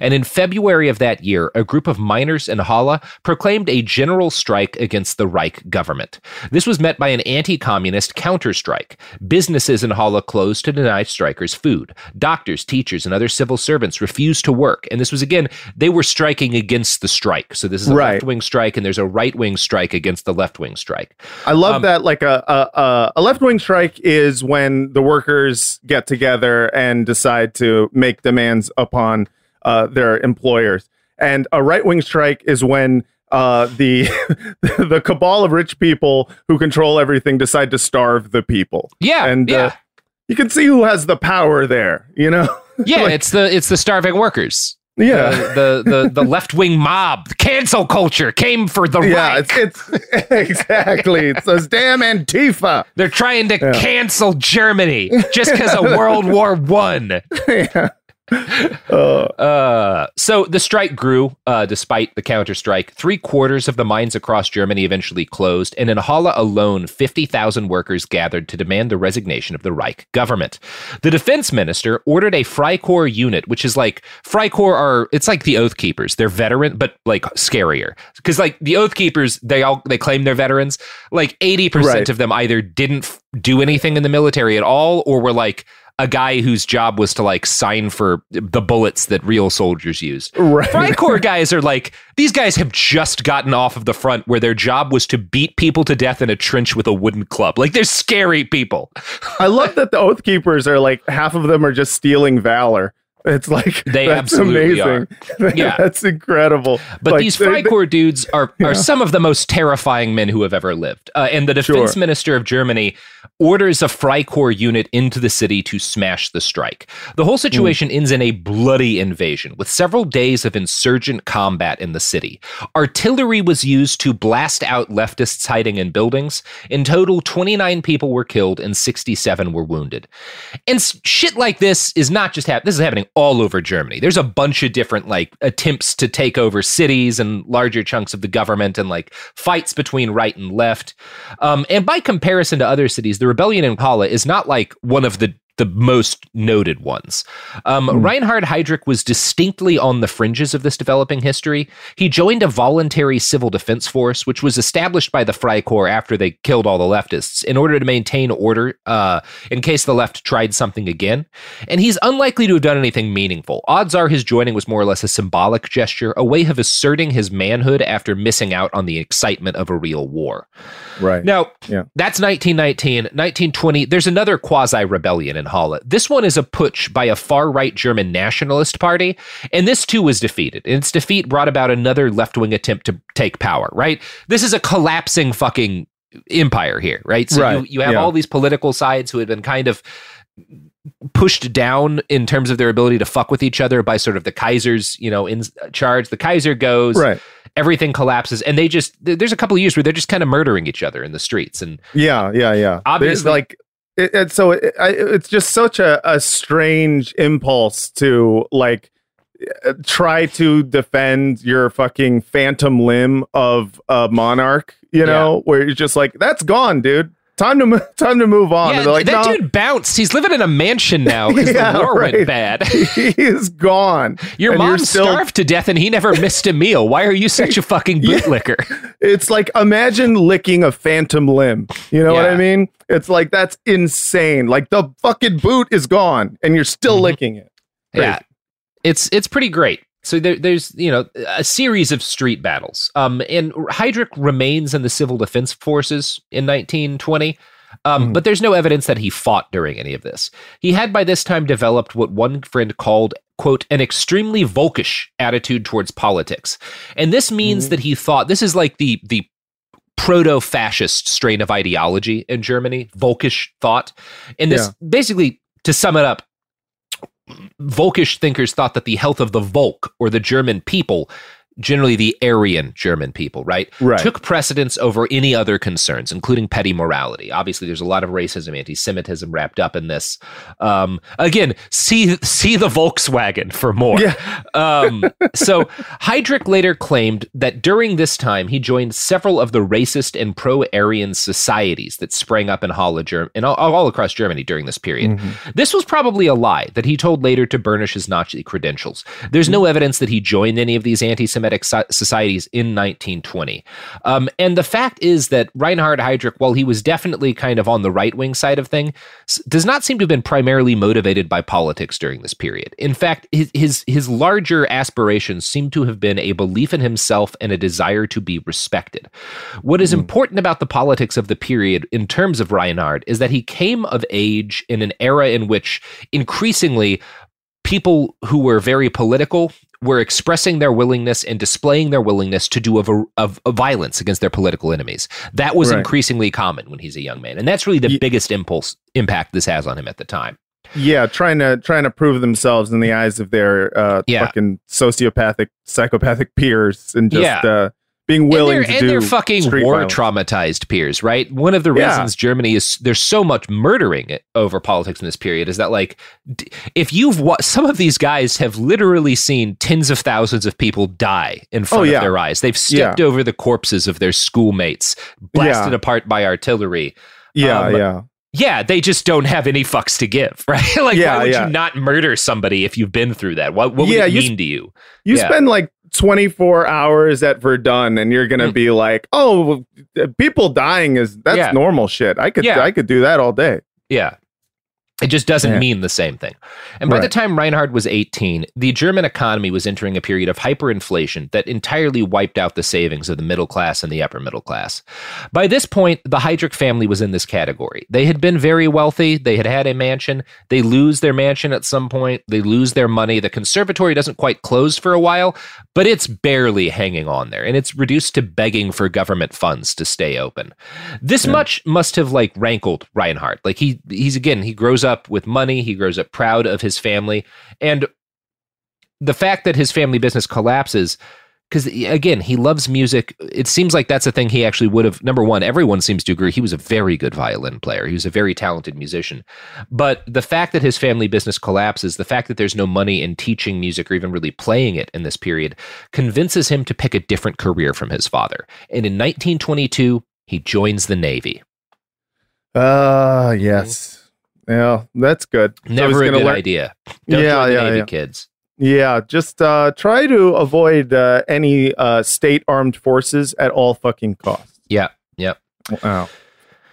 And in February of that year, a group of miners in Halle proclaimed a general strike against the Reich government. This was met by an anti communist counterstrike. Businesses in Halle closed to deny strikers food. Doctors, teachers, and other civil servants refused to work. And this was, again, they were striking against the strike. So this is a Right. left wing strike, and there's a right wing strike against the left wing strike. I love Um, that. Like a a, a, left wing strike is when the workers get together and decide to make demands upon uh, their employers, and a right wing strike is when uh, the the cabal of rich people who control everything decide to starve the people. Yeah, and yeah. Uh, you can see who has the power there. You know. Yeah, it's the it's the starving workers. Yeah. the the the, the left wing mob, the cancel culture came for the yeah, right. it's, it's exactly. It's those damn Antifa. They're trying to Yeah. cancel Germany just because of World War One. yeah. Uh, so the strike grew uh, despite the counterstrike. Three quarters of the mines across Germany eventually closed, and in Halle alone, 50,000 workers gathered to demand the resignation of the Reich government. The defense minister ordered a Freikorps unit, which is like Freikorps are it's like the Oath Keepers. They're veteran, but like scarier because like the Oath Keepers, they all they claim they're veterans. Like 80 percent Right. of them either didn't f- do anything in the military at all, or were like a guy whose job was to like sign for the bullets that real soldiers use. Right. Freikorps guys are like these guys have just gotten off of the front where their job was to beat people to death in a trench with a wooden club. Like they're scary people. I love that the Oath Keepers are like half of them are just stealing valor. It's like They that's absolutely amazing. Yeah. that's incredible. But Like, these Freikorps dudes are, Yeah. are some of the most terrifying men who have ever lived. Uh, and the defense Sure. minister of Germany orders a Freikorps unit into the city to smash the strike. The whole situation ends in a bloody invasion with several days of insurgent combat in the city. Artillery was used to blast out leftists hiding in buildings. In total, 29 people were killed and 67 were wounded. And shit like this is not just happening. This is happening all over Germany. There's a bunch of different like attempts to take over cities and larger chunks of the government and like fights between right and left. Um, and by comparison to other cities, the rebellion in Halle is not like one of the the most noted ones. Um, Reinhard Heydrich was distinctly on the fringes of this developing history. He joined a voluntary civil defense force, which was established by the Freikorps after they killed all the leftists in order to maintain order uh, in case the left tried something again. And he's unlikely to have done anything meaningful. Odds are his joining was more or less a symbolic gesture, a way of asserting his manhood after missing out on the excitement of a real war. Right. Now, Yeah. that's 1919. 1920, there's another quasi rebellion in Halle. This one is a putsch by a far right German nationalist party, and this too was defeated. And its defeat brought about another left wing attempt to take power, right? This is a collapsing fucking empire here, right? So Right, You, you have yeah. all these political sides who had been kind of pushed down in terms of their ability to fuck with each other by sort of the Kaiser's, you know, in charge. The Kaiser goes, Right. everything collapses, and they just there's a couple of years where they're just kind of murdering each other in the streets, and Yeah, yeah, yeah. There's Obviously- like it, it's so it, I, it's just such a, a strange impulse to like uh, try to defend your fucking phantom limb of a monarch. You know, where you're just like, that's gone, dude. Time to mo- time to move on. yeah, like, that no, dude bounced. He's living in a mansion now because Yeah, the war right. went bad. he is gone. Your And mom still- starved to death, and he never missed a meal. Why are you such a fucking bootlicker? It's like imagine licking a phantom limb. You know what I mean? It's like that's insane. Like the fucking boot is gone and you're still Mm-hmm. licking it. Yeah, it's it's pretty great. So there, there's you know a series of street battles. Um, and Heydrich remains in the civil defense forces in 1920. Um, But there's no evidence that he fought during any of this. He had by this time developed what one friend called, quote, an extremely volkish attitude towards politics. And this means that he thought this is like the the proto fascist strain of ideology in Germany, Volkisch thought. And this basically, to sum it up, Volkisch thinkers thought that the health of the Volk or the German people generally the Aryan German people, right? Right. Took precedence over any other concerns, including petty morality. Obviously, there's a lot of racism, anti-Semitism wrapped up in this. Um, again, see see the Volkswagen for more. Um, so Heydrich later claimed that during this time he joined several of the racist and pro-Aryan societies that sprang up in Halle, Germ- and all, all across Germany during this period. Mm-hmm. This was probably a lie that he told later to burnish his Nazi credentials. There's no evidence that he joined any of these anti-Semitic so- societies in 1920. Um, and the fact is that Reinhard Heydrich, while he was definitely kind of on the right-wing side of things, does not seem to have been primarily motivated by politics during this period. In fact, his his, his larger aspirations seem to have been a belief in himself and a desire to be respected. What is important about the politics of the period in terms of Reinhard is that he came of age in an era in which increasingly people who were very political were expressing their willingness and displaying their willingness to do a, of, of violence against their political enemies. That was Right. increasingly common when he's a young man, and that's really the biggest impulse impact this has on him at the time. Yeah, trying to trying to prove themselves in the eyes of their uh, Yeah. fucking sociopathic, psychopathic peers, and just Yeah. uh, being willing and to do their fucking war violence. traumatized peers, right? One of the Yeah. reasons Germany is there's so much murdering over politics in this period is that like if you've wa- some of these guys have literally seen tens of thousands of people die in front Oh, yeah. of their eyes. They've stepped Yeah. over the corpses of their schoolmates, blasted apart by artillery. Yeah, Um, yeah. Yeah, they just don't have any fucks to give, right? like, why would you not murder somebody if you've been through that? What, what would it you mean sp- to you? You spend like 24 hours at Verdun and you're going to hmm. be like, "Oh, people dying is that's Yeah. normal shit. I could Yeah. I could do that all day." Yeah. It just doesn't Yeah. mean the same thing. And by the time Reinhard was 18, the German economy was entering a period of hyperinflation that entirely wiped out the savings of the middle class and the upper middle class. By this point, the Heydrich family was in this category. They had been very wealthy, they had had a mansion, they lose their mansion at some point, they lose their money. The conservatory doesn't quite close for a while, but it's barely hanging on there and it's reduced to begging for government funds to stay open. This much must have like rankled Reinhard. Like he he's again, he grows up with money, he grows up proud of his family. And the fact that his family business collapses because again he loves music. It seems like that's a thing he actually would have number one everyone seems to agree he was a very good violin player. He was a very talented musician. But the fact that his family business collapses the fact that there's no money in teaching music or even really playing it in this period convinces him to pick a different career from his father. And in 1922 he joins the navy. Ah, yes. Yeah, that's good. Never a good learn- idea don't Yeah, yeah, navy yeah. kids Yeah, just uh, try to avoid uh, any uh, state armed forces at all fucking costs. yeah yep Wow.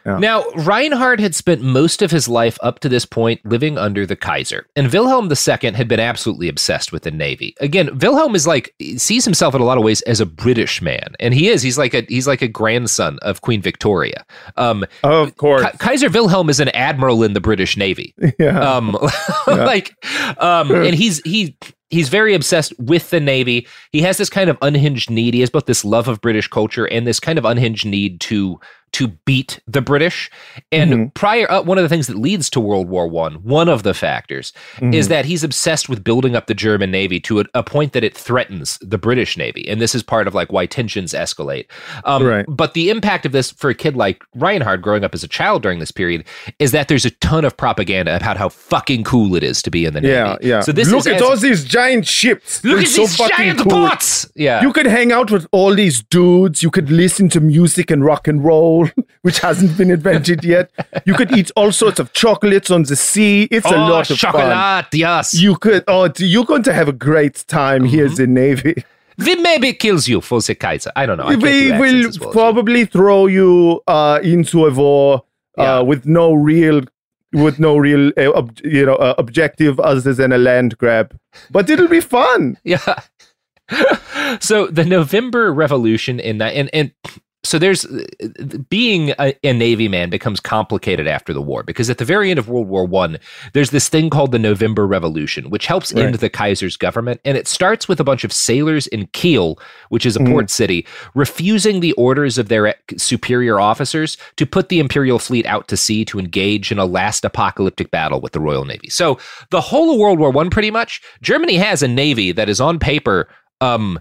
Yeah. Now, Reinhard had spent most of his life up to this point living under the Kaiser, and Wilhelm II had been absolutely obsessed with the Navy. Again, Wilhelm is like sees himself in a lot of ways as a British man, and he is. He's like a he's like a grandson of Queen Victoria. Um, of course, Kaiser Wilhelm is an admiral in the British Navy. Yeah. Um, like, um, and he's he he's very obsessed with the Navy. He has this kind of unhinged need. He has both this love of British culture and this kind of unhinged need to to beat the British. And Mhm. prior, uh, one of the things that leads to World War One, one of the factors, is Mhm. that he's obsessed with building up the German Navy to a, a point that it threatens the British Navy, and this is part of like why tensions escalate. Um, Right. But the impact of this for a kid like Reinhard growing up as a child during this period is that there's a ton of propaganda about how fucking cool it is to be in the Navy. Yeah, yeah. So this look is at all these giant ships. Look They're at so these giant cool. boats. Yeah. You could hang out with all these dudes. You could listen to music and rock and roll, which hasn't been invented yet. You could eat all sorts of chocolates on the sea. It's a Oh, lot of fun. chocolate, yes. You could. Oh, you're going to have a great time here in the Navy. We maybe kills you for the Kaiser. I don't know. I can't we do will well probably throw you uh, into a war uh, with no real with no real uh, ob- you know uh, objective other than a land grab but it'll be fun Yeah. so the November Revolution in that and and so there's being a, a navy man becomes complicated after the war because at the very end of world war one there's this thing called the november revolution which helps Right. end the kaiser's government and it starts with a bunch of sailors in kiel which is a Mhm. port city refusing the orders of their superior officers to put the imperial fleet out to sea to engage in a last apocalyptic battle with the royal navy so the whole of world war one pretty much germany has a navy that is on paper um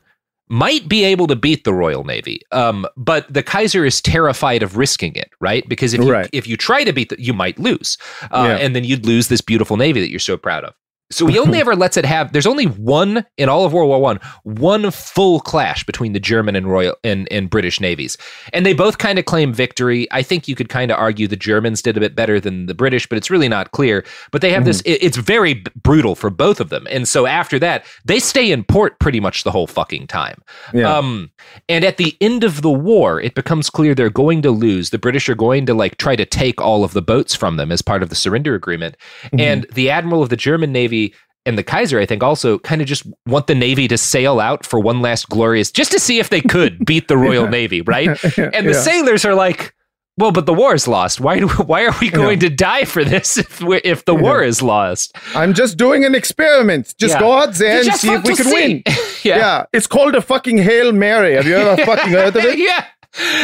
might be able to beat the Royal Navy, um, but the Kaiser is terrified of risking it, right? Because if you Right. if you try to beat, the, you might lose, uh, Yeah. and then you'd lose this beautiful navy that you're so proud of. So he only ever lets it have. There's only one in all of World War One, one full clash between the German and Royal and, and British navies, and they both kind of claim victory. I think you could kind of argue the Germans did a bit better than the British, but it's really not clear. But they have this. It, it's very b- brutal for both of them, and so after that, they stay in port pretty much the whole fucking time. Yeah. Um, and at the end of the war, it becomes clear they're going to lose. The British are going to like try to take all of the boats from them as part of the surrender agreement. Mhm. And the admiral of the German Navy and the Kaiser, I think, also kind of just want the Navy to sail out for one last glorious, just to see if they could beat the Royal Navy, right? And the Yeah. sailors are like, well, but the war is lost. Why do why are we going to die for this if we if the war is lost? I'm just doing an experiment. Just Yeah. go out there and see if we can see. win. Yeah. It's called a fucking Hail Mary. Have you ever fucking heard of it? yeah.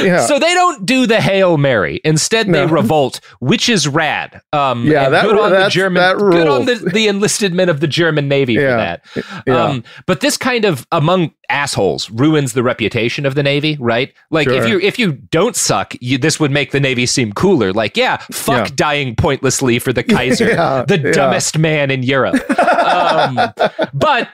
Yeah. So they don't do the Hail Mary. Instead, they revolt, which is rad. Um, Yeah, that good on the German, that good on the, the enlisted men of the German Navy for that. Yeah. Um, but this kind of among assholes ruins the reputation of the Navy, right? Like if you if you don't suck, you, this would make the Navy seem cooler. Like, yeah, fuck Yeah. dying pointlessly for the Kaiser, Yeah, the yeah. dumbest man in Europe. um, but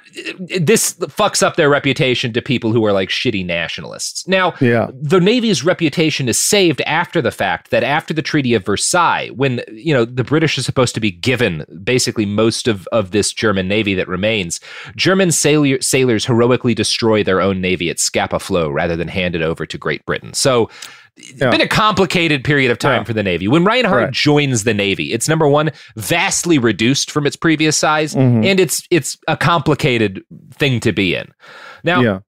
this fucks up their reputation to people who are like shitty nationalists. Now, the Navy's reputation is saved after the fact that after the Treaty of Versailles, when you know the British are supposed to be given basically most of, of this German Navy that remains, German sailor, sailors heroically destroy their own navy at Scapa Flow rather than hand it over to Great Britain. So it's Yeah. been a complicated period of time Yeah. for the Navy. When Reinhard Right. joins the Navy, it's number one, vastly reduced from its previous size, Mhm. and it's it's a complicated thing to be in. Now, yeah.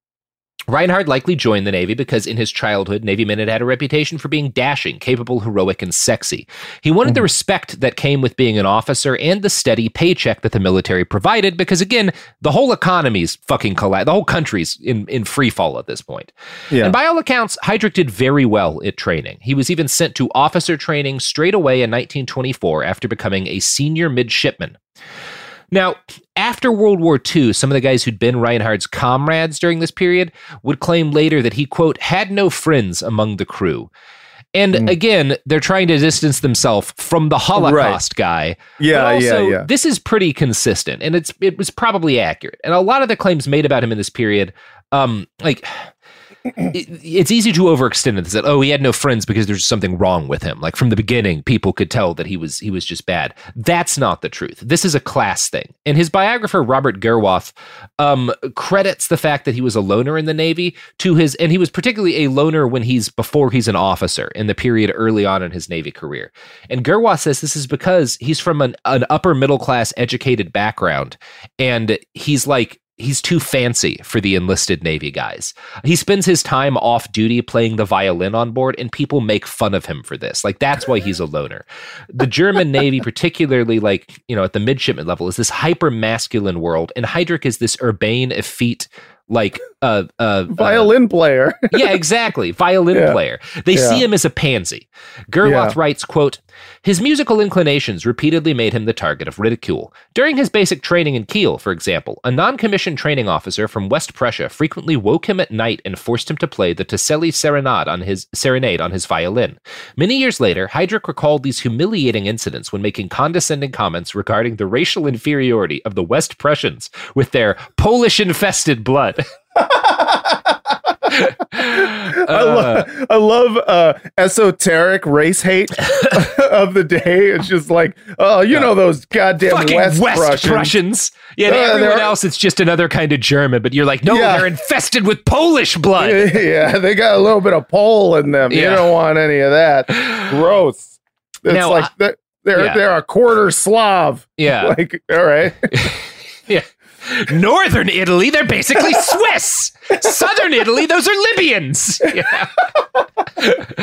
Reinhard likely joined the Navy because in his childhood, Navy men had had a reputation for being dashing, capable, heroic, and sexy. He wanted the mm-hmm. respect that came with being an officer and the steady paycheck that the military provided because, again, the whole economy's fucking collapsed. The whole country's in, in free fall at this point. Yeah. And by all accounts, Heydrich did very well at training. He was even sent to officer training straight away in 1924 after becoming a senior midshipman. Now, after World War II, some of the guys who'd been Reinhard's comrades during this period would claim later that he, quote, had no friends among the crew. And Mm. again, they're trying to distance themselves from the Holocaust guy. Yeah, But yeah, yeah. This is pretty consistent, and it's it was probably accurate. And a lot of the claims made about him in this period, um, like it, it's easy to overextend it. That oh, he had no friends because there's something wrong with him. Like from the beginning, people could tell that he was he was just bad. That's not the truth. This is a class thing. And his biographer Robert Gerwarth um, credits the fact that he was a loner in the Navy to his, and he was particularly a loner when he's before he's an officer in the period early on in his Navy career. And Gerwarth says this is because he's from an, an upper middle class educated background, and he's like he's too fancy for the enlisted Navy guys. He spends his time off duty playing the violin on board, and people make fun of him for this. Like, that's why he's a loner. The German Navy, particularly like, you know, at the midshipman level, is this hyper masculine world, and Heydrich is this urbane, effete, like uh, uh, Violin player. yeah, exactly. Violin Yeah. player. They Yeah. see him as a pansy. Gerwarth Yeah. writes, quote, his musical inclinations repeatedly made him the target of ridicule. During his basic training in Kiel, for example, a non-commissioned training officer from West Prussia frequently woke him at night and forced him to play the Toselli Serenade on his serenade on his violin. Many years later, Heydrich recalled these humiliating incidents when making condescending comments regarding the racial inferiority of the West Prussians with their Polish-infested blood. I, lo- I love uh, esoteric race hate of the day. It's just like, oh, you know those goddamn fucking West, West, Prussians. Prussians. Yeah, Uh, everyone else, it's just another kind of German. But you're like, no, Yeah. they're infested with Polish blood. yeah, they got a little bit of Pole in them. You don't want any of that. Gross. It's Now, like I- they're they're, yeah. they're a quarter Slav. Yeah. Like, all right. Yeah. Northern Italy, they're basically Swiss. Southern Italy, those are Libyans. Yeah.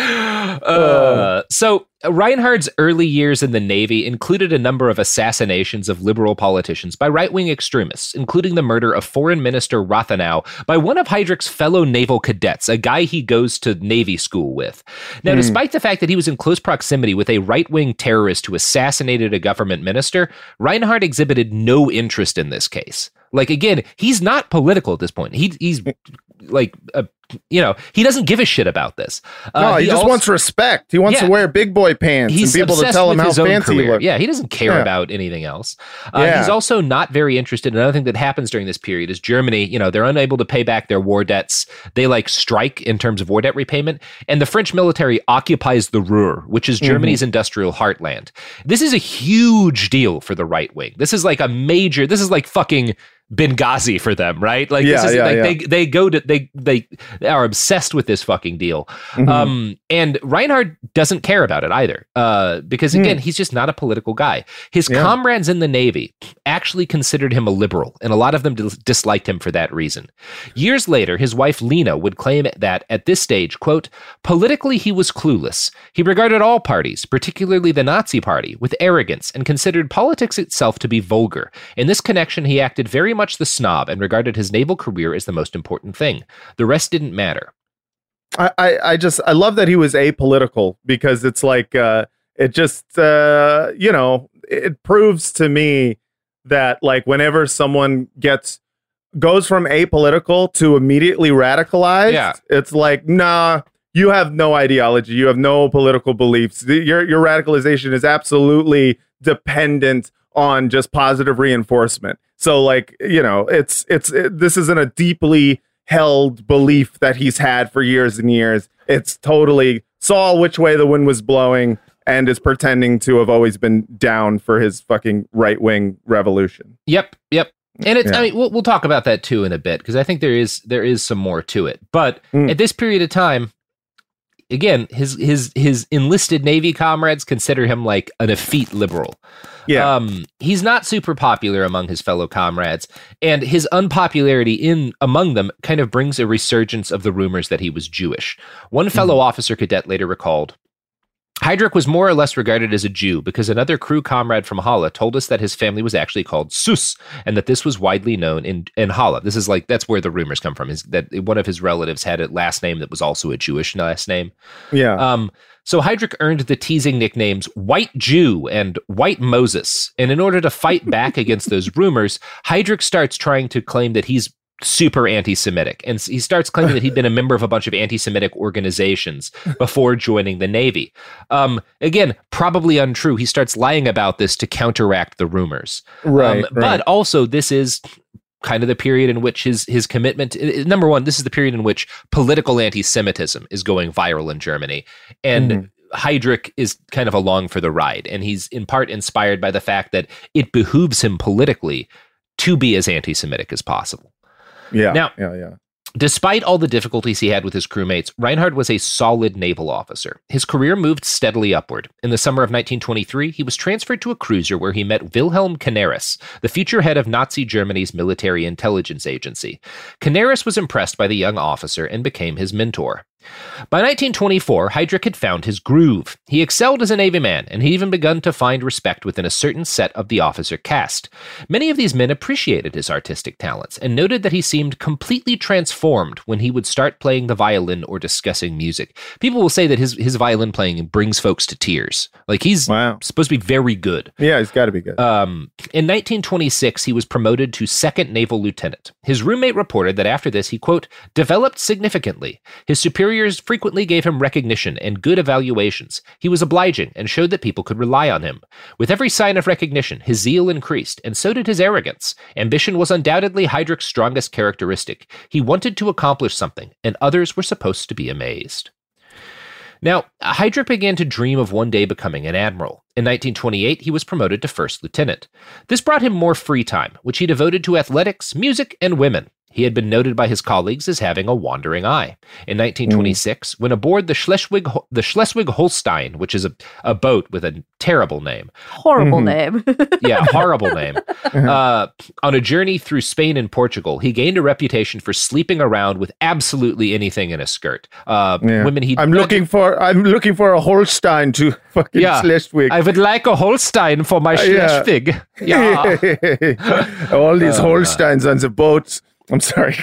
Uh, so Reinhard's early years in the Navy included a number of assassinations of liberal politicians by right-wing extremists, including the murder of Foreign Minister Rathenau by one of Heydrich's fellow naval cadets, a guy he goes to Navy school with. Now, Hmm. despite the fact that he was in close proximity with a right-wing terrorist who assassinated a government minister, Reinhard exhibited no interest in this case. Like again, he's not political at this point. He, he's like, uh, you know, he doesn't give a shit about this. Uh, no, he, just also- wants respect. He wants Yeah. to wear big boy pants and people to tell him how fancy he looks. Yeah, he doesn't care Yeah. about anything else. Uh, Yeah. He's also not very interested. Another thing that happens during this period is Germany. You know, they're unable to pay back their war debts. They like strike in terms of war debt repayment, and the French military occupies the Ruhr, which is Mhm. Germany's industrial heartland. This is a huge deal for the right wing. This is like a major. This is like fucking. Benghazi for them, right? Like this is yeah, like yeah. they they go to they they are obsessed with this fucking deal. Mhm. Um, and Reinhard doesn't care about it either, uh, because Hmm. again, he's just not a political guy. His Yeah. comrades in the Navy actually considered him a liberal, and a lot of them dis- disliked him for that reason. Years later, his wife Lina would claim that at this stage, quote, politically he was clueless. He regarded all parties, particularly the Nazi Party, with arrogance and considered politics itself to be vulgar. In this connection, he acted very much the snob and regarded his naval career as the most important thing. The rest didn't matter. I, I, I just I love that he was apolitical because it's like uh it just uh you know it proves to me that like whenever someone gets goes from apolitical to immediately radicalized Yeah. it's like nah you have no ideology you have no political beliefs The- your your radicalization is absolutely dependent on just positive reinforcement so like you know it's it's it, this isn't a deeply held belief that he's had for years and years it's totally saw which way the wind was blowing and is pretending to have always been down for his fucking right wing revolution Yep, yep. And it's Yeah. I mean we'll, we'll talk about that too in a bit because I think there is there is some more to it. But Mm. at this period of time again his his his enlisted navy comrades consider him like an effete liberal. Yeah. Um he's not super popular among his fellow comrades and his unpopularity in among them kind of brings a resurgence of the rumors that he was Jewish. One fellow officer cadet later recalled Heydrich was more or less regarded as a Jew because another crew comrade from Halle told us that his family was actually called Sus and that this was widely known in, in Halle. This is like, that's where the rumors come from, is that one of his relatives had a last name that was also a Jewish last name. yeah Um, so Heydrich earned the teasing nicknames White Jew and White Moses. And in order to fight back against those rumors, Heydrich starts trying to claim that he's super anti-Semitic. And he starts claiming that he'd been a member of a bunch of anti-Semitic organizations before joining the Navy. Um, again, probably untrue. He starts lying about this to counteract the rumors. Right, Um, right. But also, this is kind of the period in which his his commitment number one this is the period in which political anti-semitism is going viral in germany and Mhm. Heydrich is kind of along for the ride, and he's in part inspired by the fact that it behooves him politically to be as anti Semitic as possible. Yeah Now- yeah yeah Despite all the difficulties he had with his crewmates, Reinhard was a solid naval officer. His career moved steadily upward. In the summer of 1923, he was transferred to a cruiser where he met Wilhelm Canaris, the future head of Nazi Germany's military intelligence agency. Canaris was impressed by the young officer and became his mentor. By 1924, Heydrich had found his groove. He excelled as a Navy man, and he even begun to find respect within a certain set of the officer caste. Many of these men appreciated his artistic talents and noted that he seemed completely transformed when he would start playing the violin or discussing music. People will say that his, his violin playing brings folks to tears. Like he's supposed to be very good. yeah he's got to be good Um, in 1926, he was promoted to second naval lieutenant. His roommate reported that after this, he, quote, developed significantly. His superiors frequently gave him recognition and good evaluations. He was obliging and showed that people could rely on him. With every sign of recognition, his zeal increased, and so did his arrogance. Ambition was undoubtedly Heydrich's strongest characteristic. He wanted to accomplish something, and others were supposed to be amazed. Now, Heydrich began to dream of one day becoming an admiral. In 1928, he was promoted to first lieutenant. This brought him more free time, which he devoted to athletics, music, and women. He had been noted by his colleagues as having a wandering eye. In 1926, mm. when aboard the Schleswig the Schleswig Holstein, which is a, a boat with a terrible name, horrible mm-hmm. name, yeah, horrible name, uh, on a journey through Spain and Portugal, he gained a reputation for sleeping around with absolutely anything in a skirt. Uh, yeah. Women he I'm looking for I'm looking for a Holstein to fucking yeah, Schleswig. I would like a Holstein for my Schleswig. Uh, yeah. yeah. All these uh, Holsteins on the boats. I'm sorry.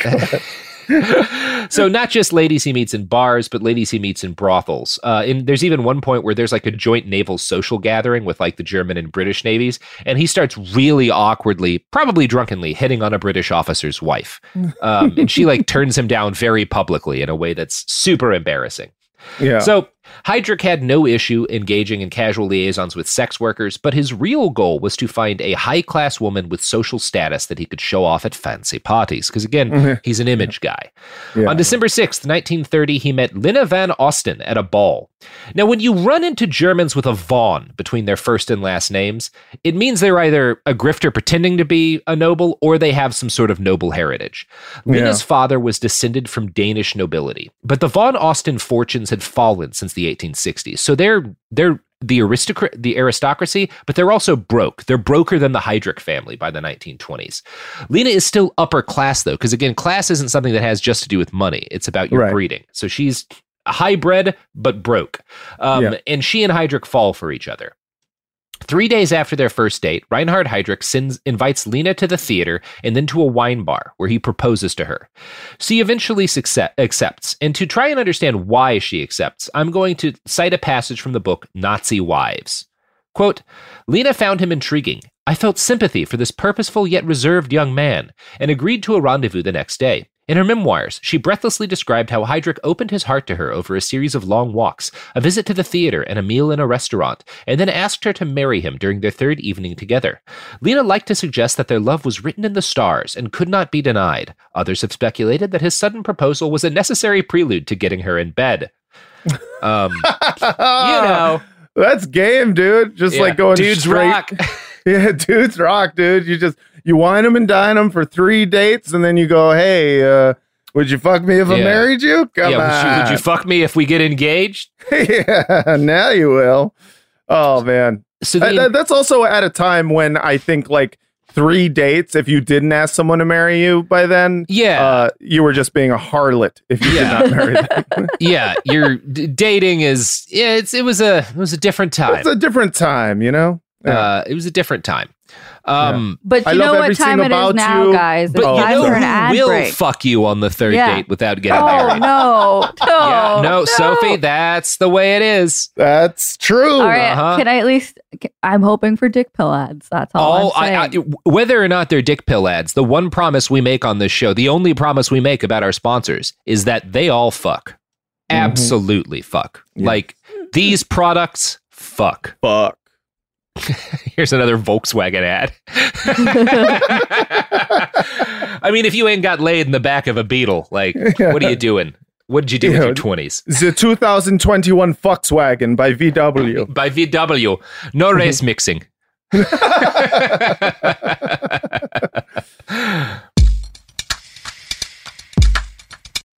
so not just ladies he meets in bars, but ladies he meets in brothels. Uh, and there's even one point where there's like a joint naval social gathering with like the German and British navies, and he starts really awkwardly, probably drunkenly, hitting on a British officer's wife, um, and she like turns him down very publicly in a way that's super embarrassing. Yeah. So Heydrich had no issue engaging in casual liaisons with sex workers, but his real goal was to find a high class woman with social status that he could show off at fancy parties. Because again, mm-hmm. he's an image guy. Yeah. On December 6th, 1930, he met Lina von Osten at a ball. Now, when you run into Germans with a von between their first and last names, it means they're either a grifter pretending to be a noble or they have some sort of noble heritage. Lina's yeah. father was descended from Danish nobility, but the von Osten fortunes had fallen since the 1860s. So they're they're the aristocrat the aristocracy, but they're also broke. They're broker than the Heydrich family by the 1920s. Lina is still upper class though, because again, class isn't something that has just to do with money. It's about your right. breeding. So she's hybrid but broke. Um, yeah. and she and Heydrich fall for each other. Three days after their first date, Reinhard Heydrich sends, invites Lina to the theater and then to a wine bar where he proposes to her. She eventually accepts, and to try and understand why she accepts, I'm going to cite a passage from the book Nazi Wives. Quote, Lina found him intriguing. I felt sympathy for this purposeful yet reserved young man and agreed to a rendezvous the next day. In her memoirs, she breathlessly described how Heydrich opened his heart to her over a series of long walks, a visit to the theater, and a meal in a restaurant, and then asked her to marry him during their third evening together. Lina liked to suggest that their love was written in the stars and could not be denied. Others have speculated that his sudden proposal was a necessary prelude to getting her in bed. Um, you know. That's game, dude. Just yeah. like going dudes straight. rock. yeah, dudes rock, dude. You just you wine them and dine them for three dates, and then you go, "Hey, uh, would you fuck me if yeah. I married you? Come yeah, on. Would you, would you fuck me if we get engaged? yeah, now you will. Oh man. So the, that's also at a time when I think like three dates if you didn't ask someone to marry you by then yeah uh, you were just being a harlot if you yeah. did not marry them yeah your d- dating is yeah it's it was a it was a different time it's a different time you know yeah. uh, it was a different time um, but you I know what time it is now, you. guys. But oh, you know who will break. fuck you on the third yeah. date without getting oh, married? No, no, yeah, no, no, Sophie, that's the way it is. That's true. All right, uh-huh. can I at least? I'm hoping for dick pill ads. That's all. Oh, I, I, whether or not they're dick pill ads, the one promise we make on this show, the only promise we make about our sponsors, is that they all fuck. Mm-hmm. Absolutely fuck. Yeah. Like these products, fuck. Fuck. Here's another Volkswagen ad. I mean, if you ain't got laid in the back of a Beetle, like, what are you doing? What did you do with your twenties? The 2021 Volkswagen by VW. By VW, no race mhm. mixing.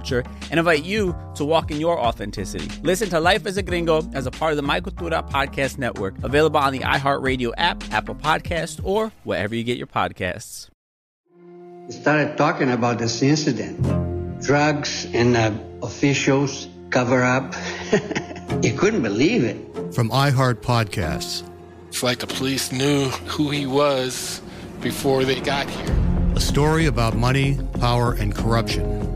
and invite you to walk in your authenticity. Listen to Life as a Gringo as a part of the My Cultura podcast network, available on the iHeartRadio app, Apple Podcast, or wherever you get your podcasts. We started talking about this incident. Drugs and uh, officials cover up. you couldn't believe it. From iHeart Podcasts. It's like the police knew who he was before they got here. A story about money, power, and corruption.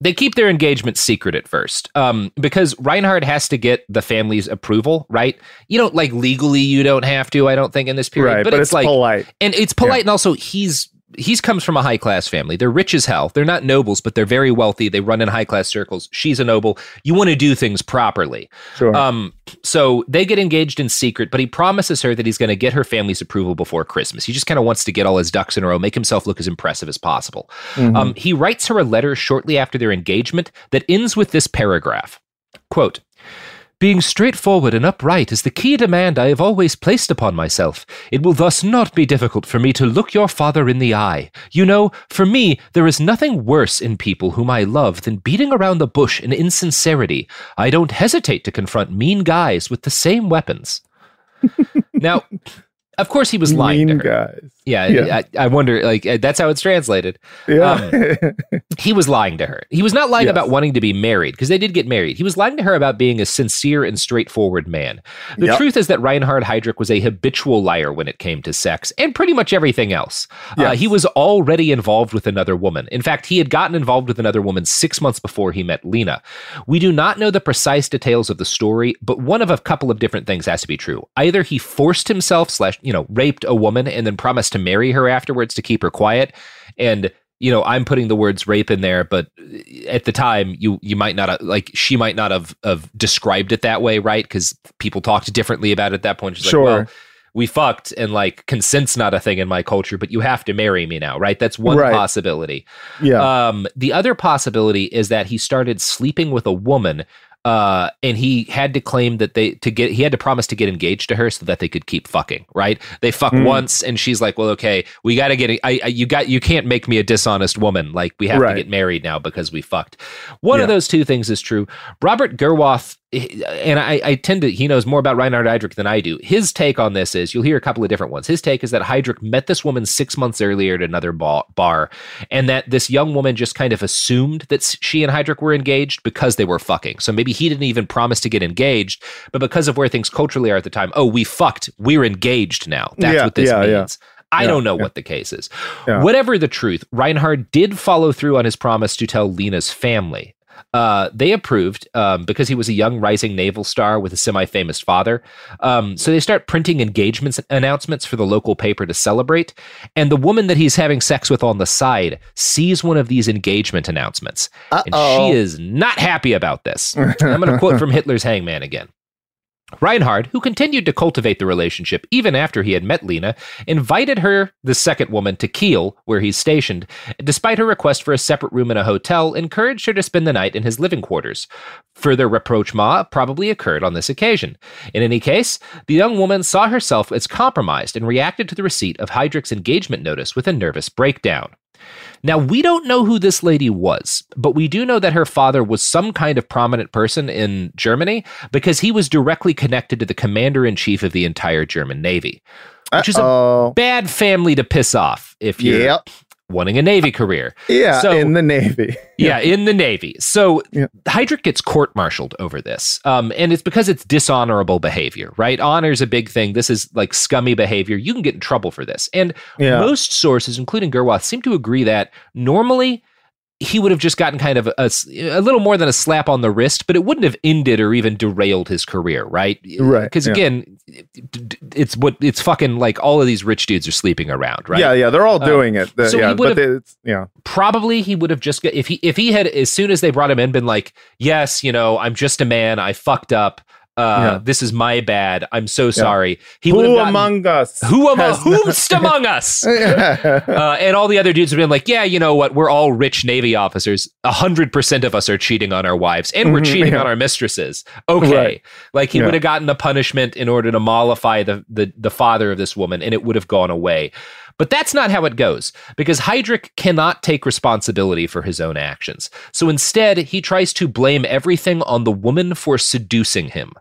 they keep their engagement secret at first um, because Reinhard has to get the family's approval, right? You don't like legally, you don't have to, I don't think, in this period, right, but, but it's, it's, like polite. And it's polite, yeah. and also he's he's comes from a high class family. They're rich as hell. They're not nobles, but they're very wealthy. They run in high class circles. She's a noble. You want to do things properly. Sure. Um, so they get engaged in secret, but he promises her that he's going to get her family's approval before Christmas. He just kind of wants to get all his ducks in a row, make himself look as impressive as possible. Mm-hmm. Um, he writes her a letter shortly after their engagement that ends with this paragraph. Quote, being straightforward and upright is the key demand I have always placed upon myself. It will thus not be difficult for me to look your father in the eye. You know, for me, there is nothing worse in people whom I love than beating around the bush in insincerity. I don't hesitate to confront mean guys with the same weapons. now, of course, he was lying mean guys. Yeah, Yeah. I, I wonder. Like uh, that's how it's translated. Yeah. Um, he was lying to her. He was not lying Yes. about wanting to be married because they did get married. He was lying to her about being a sincere and straightforward man. The Yep. truth is that Reinhard Heydrich was a habitual liar when it came to sex and pretty much everything else. Uh, he was already involved with another woman. In fact, he had gotten involved with another woman six months before he met Lina. We do not know the precise details of the story, but one of a couple of different things has to be true. Either he forced himself slash you know raped a woman and then promised to marry her afterwards to keep her quiet, and you know i'm putting the words rape in there but at the time you you might not have, like she might not have, have described it that way right because people talked differently about it at that point she's Sure. like well we fucked and like consent's not a thing in my culture but you have to marry me now right that's one Right. possibility Yeah. um the other possibility is that he started sleeping with a woman uh, and he had to claim that they to get he had to promise to get engaged to her so that they could keep fucking. Right? They fuck Mm. once, and she's like, "Well, okay, we got to get. I, I you got you can't make me a dishonest woman. Like we have Right. to get married now because we fucked." One of those two things is true. Robert Gerwarth, and I, I tend to, he knows more about Reinhard Heydrich than I do. His take on this is you'll hear a couple of different ones. His take is that Heydrich met this woman six months earlier at another bar, and that this young woman just kind of assumed that she and Heydrich were engaged because they were fucking. So maybe he didn't even promise to get engaged, but because of where things culturally are at the time, oh, we fucked. We're engaged now. That's Yeah, what this yeah, yeah. means. I Yeah, don't know yeah. what the case is. Yeah. Whatever the truth, Reinhard did follow through on his promise to tell Lina's family. Uh, they approved um, because he was a young rising naval star with a semi-famous father. Um, so they start printing engagements announcements for the local paper to celebrate. And the woman that he's having sex with on the side sees one of these engagement announcements, and Uh-oh. she is not happy about this. I'm going to quote from Hitler's Hangman again. Reinhard, who continued to cultivate the relationship even after he had met Lina, invited her, the second woman, to Kiel, where he's stationed, despite her request for a separate room in a hotel, encouraged her to spend the night in his living quarters. Further rapprochement probably occurred on this occasion. In any case, the young woman saw herself as compromised and reacted to the receipt of Heydrich's engagement notice with a nervous breakdown. Now, we don't know who this lady was, but we do know that her father was some kind of prominent person in Germany because he was directly connected to the commander in chief of the entire German Navy, which is a bad family to piss off if you're Yep. Wanting a Navy career. Yeah, So- in the Navy. yeah, in the Navy. So Heydrich gets court martialed over this. Um, and it's because it's dishonorable behavior, right? Honor is a big thing. This is like scummy behavior. You can get in trouble for this. And Yeah. most sources, including Gerwarth, seem to agree that normally he would have just gotten kind of a, a little more than a slap on the wrist, but it wouldn't have ended or even derailed his career, right? Right, Because yeah. again, it's what it's fucking like all of these rich dudes are sleeping around, right? Yeah, yeah, they're all Uh, doing it. The- so yeah, he but would have it's yeah. probably he would have just got if he if he had as soon as they brought him in been like yes you know i'm just a man i fucked up uh Yeah. this is my bad. I'm so sorry. He Who gotten- among us? who among who's among us? Uh, and all the other dudes have been like yeah you know what? We're all rich navy officers. A hundred percent of us are cheating on our wives and we're Mhm, cheating yeah. on our mistresses. Okay. Right. like he Yeah. would have gotten the punishment in order to mollify the, the the father of this woman and it would have gone away but that's not how it goes because Heydrich cannot take responsibility for his own actions. So instead, he tries to blame everything on the woman for seducing him.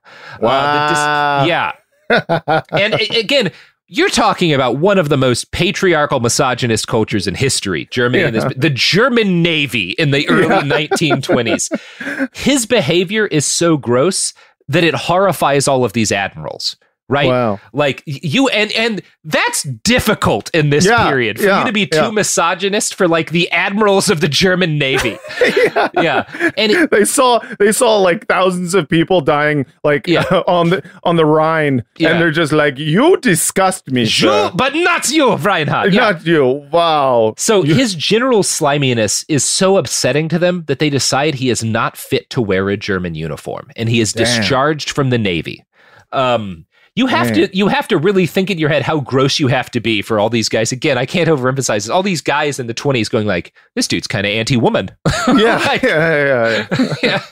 Uh, dis- Wow. yeah. and a- again, you're talking about one of the most patriarchal, misogynist cultures in history. Germany, and this, the German Navy in the early Yeah. 1920s. His behavior is so gross that it horrifies all of these admirals. Right, Wow. like you, and and that's difficult in this Yeah, period for yeah, you to be too yeah. misogynist for like the admirals of the German Navy. yeah. and it, they saw they saw like thousands of people dying like on the on the Rhine, and they're just like, "You disgust me, You, sir." but not you, Reinhard. Not you." Wow. So his general sliminess is so upsetting to them that they decide he is not fit to wear a German uniform, and he is Damn. discharged from the Navy. Um, you have Man. to you have to really think in your head how gross you have to be for all these guys. Again, I can't overemphasize this. All these guys in the twenties going like, "This dude's kind of anti-woman." yeah, yeah, yeah, yeah.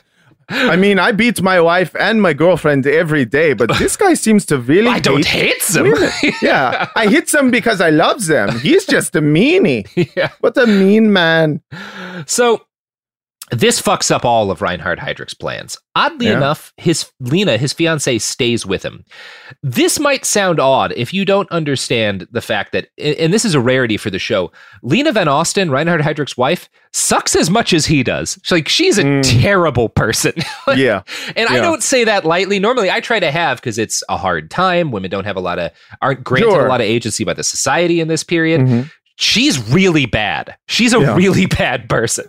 I mean, I beat my wife and my girlfriend every day, but this guy seems to really. I don't hate them. yeah, I hit them because I love them. He's just a meanie. Yeah. What a mean man. So this fucks up all of Reinhard Heydrich's plans. Oddly Yeah. enough, his Lina, his fiancee, stays with him. This might sound odd if you don't understand the fact that, and this is a rarity for the show. Lina von Osten, Reinhard Heydrich's wife, sucks as much as he does. She's like she's a terrible person. Like, Yeah. and I don't say that lightly. Normally, I try to have because it's a hard time. Women don't have a lot of aren't granted Sure. a lot of agency by the society in this period Mhm. She's really bad. She's a Yeah. really bad person.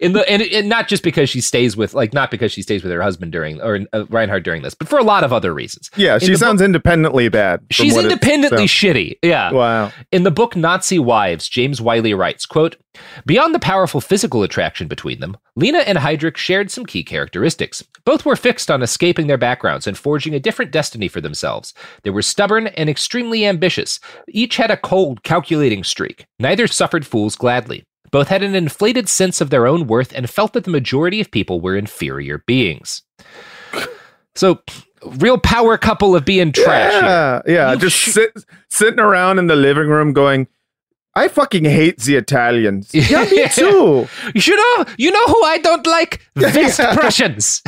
In the and, and not just because she stays with like not because she stays with her husband during or uh, Reinhard during this, but for a lot of other reasons. Yeah, In she book- sounds independently bad. She's independently shitty. Yeah. Wow. In the book Nazi Wives, James Wyllie writes, quote, Beyond the powerful physical attraction between them, Lina and Heydrich shared some key characteristics. Both were fixed on escaping their backgrounds and forging a different destiny for themselves. They were stubborn and extremely ambitious. Each had a cold, calculating streak. Neither suffered fools gladly. Both had an inflated sense of their own worth and felt that the majority of people were inferior beings. So, real power couple of being trash. here. Yeah, yeah. just sit, sitting around in the living room going, I fucking hate the Italians. Yeah, me too. You know, you know who I don't like? Yeah. Prussians.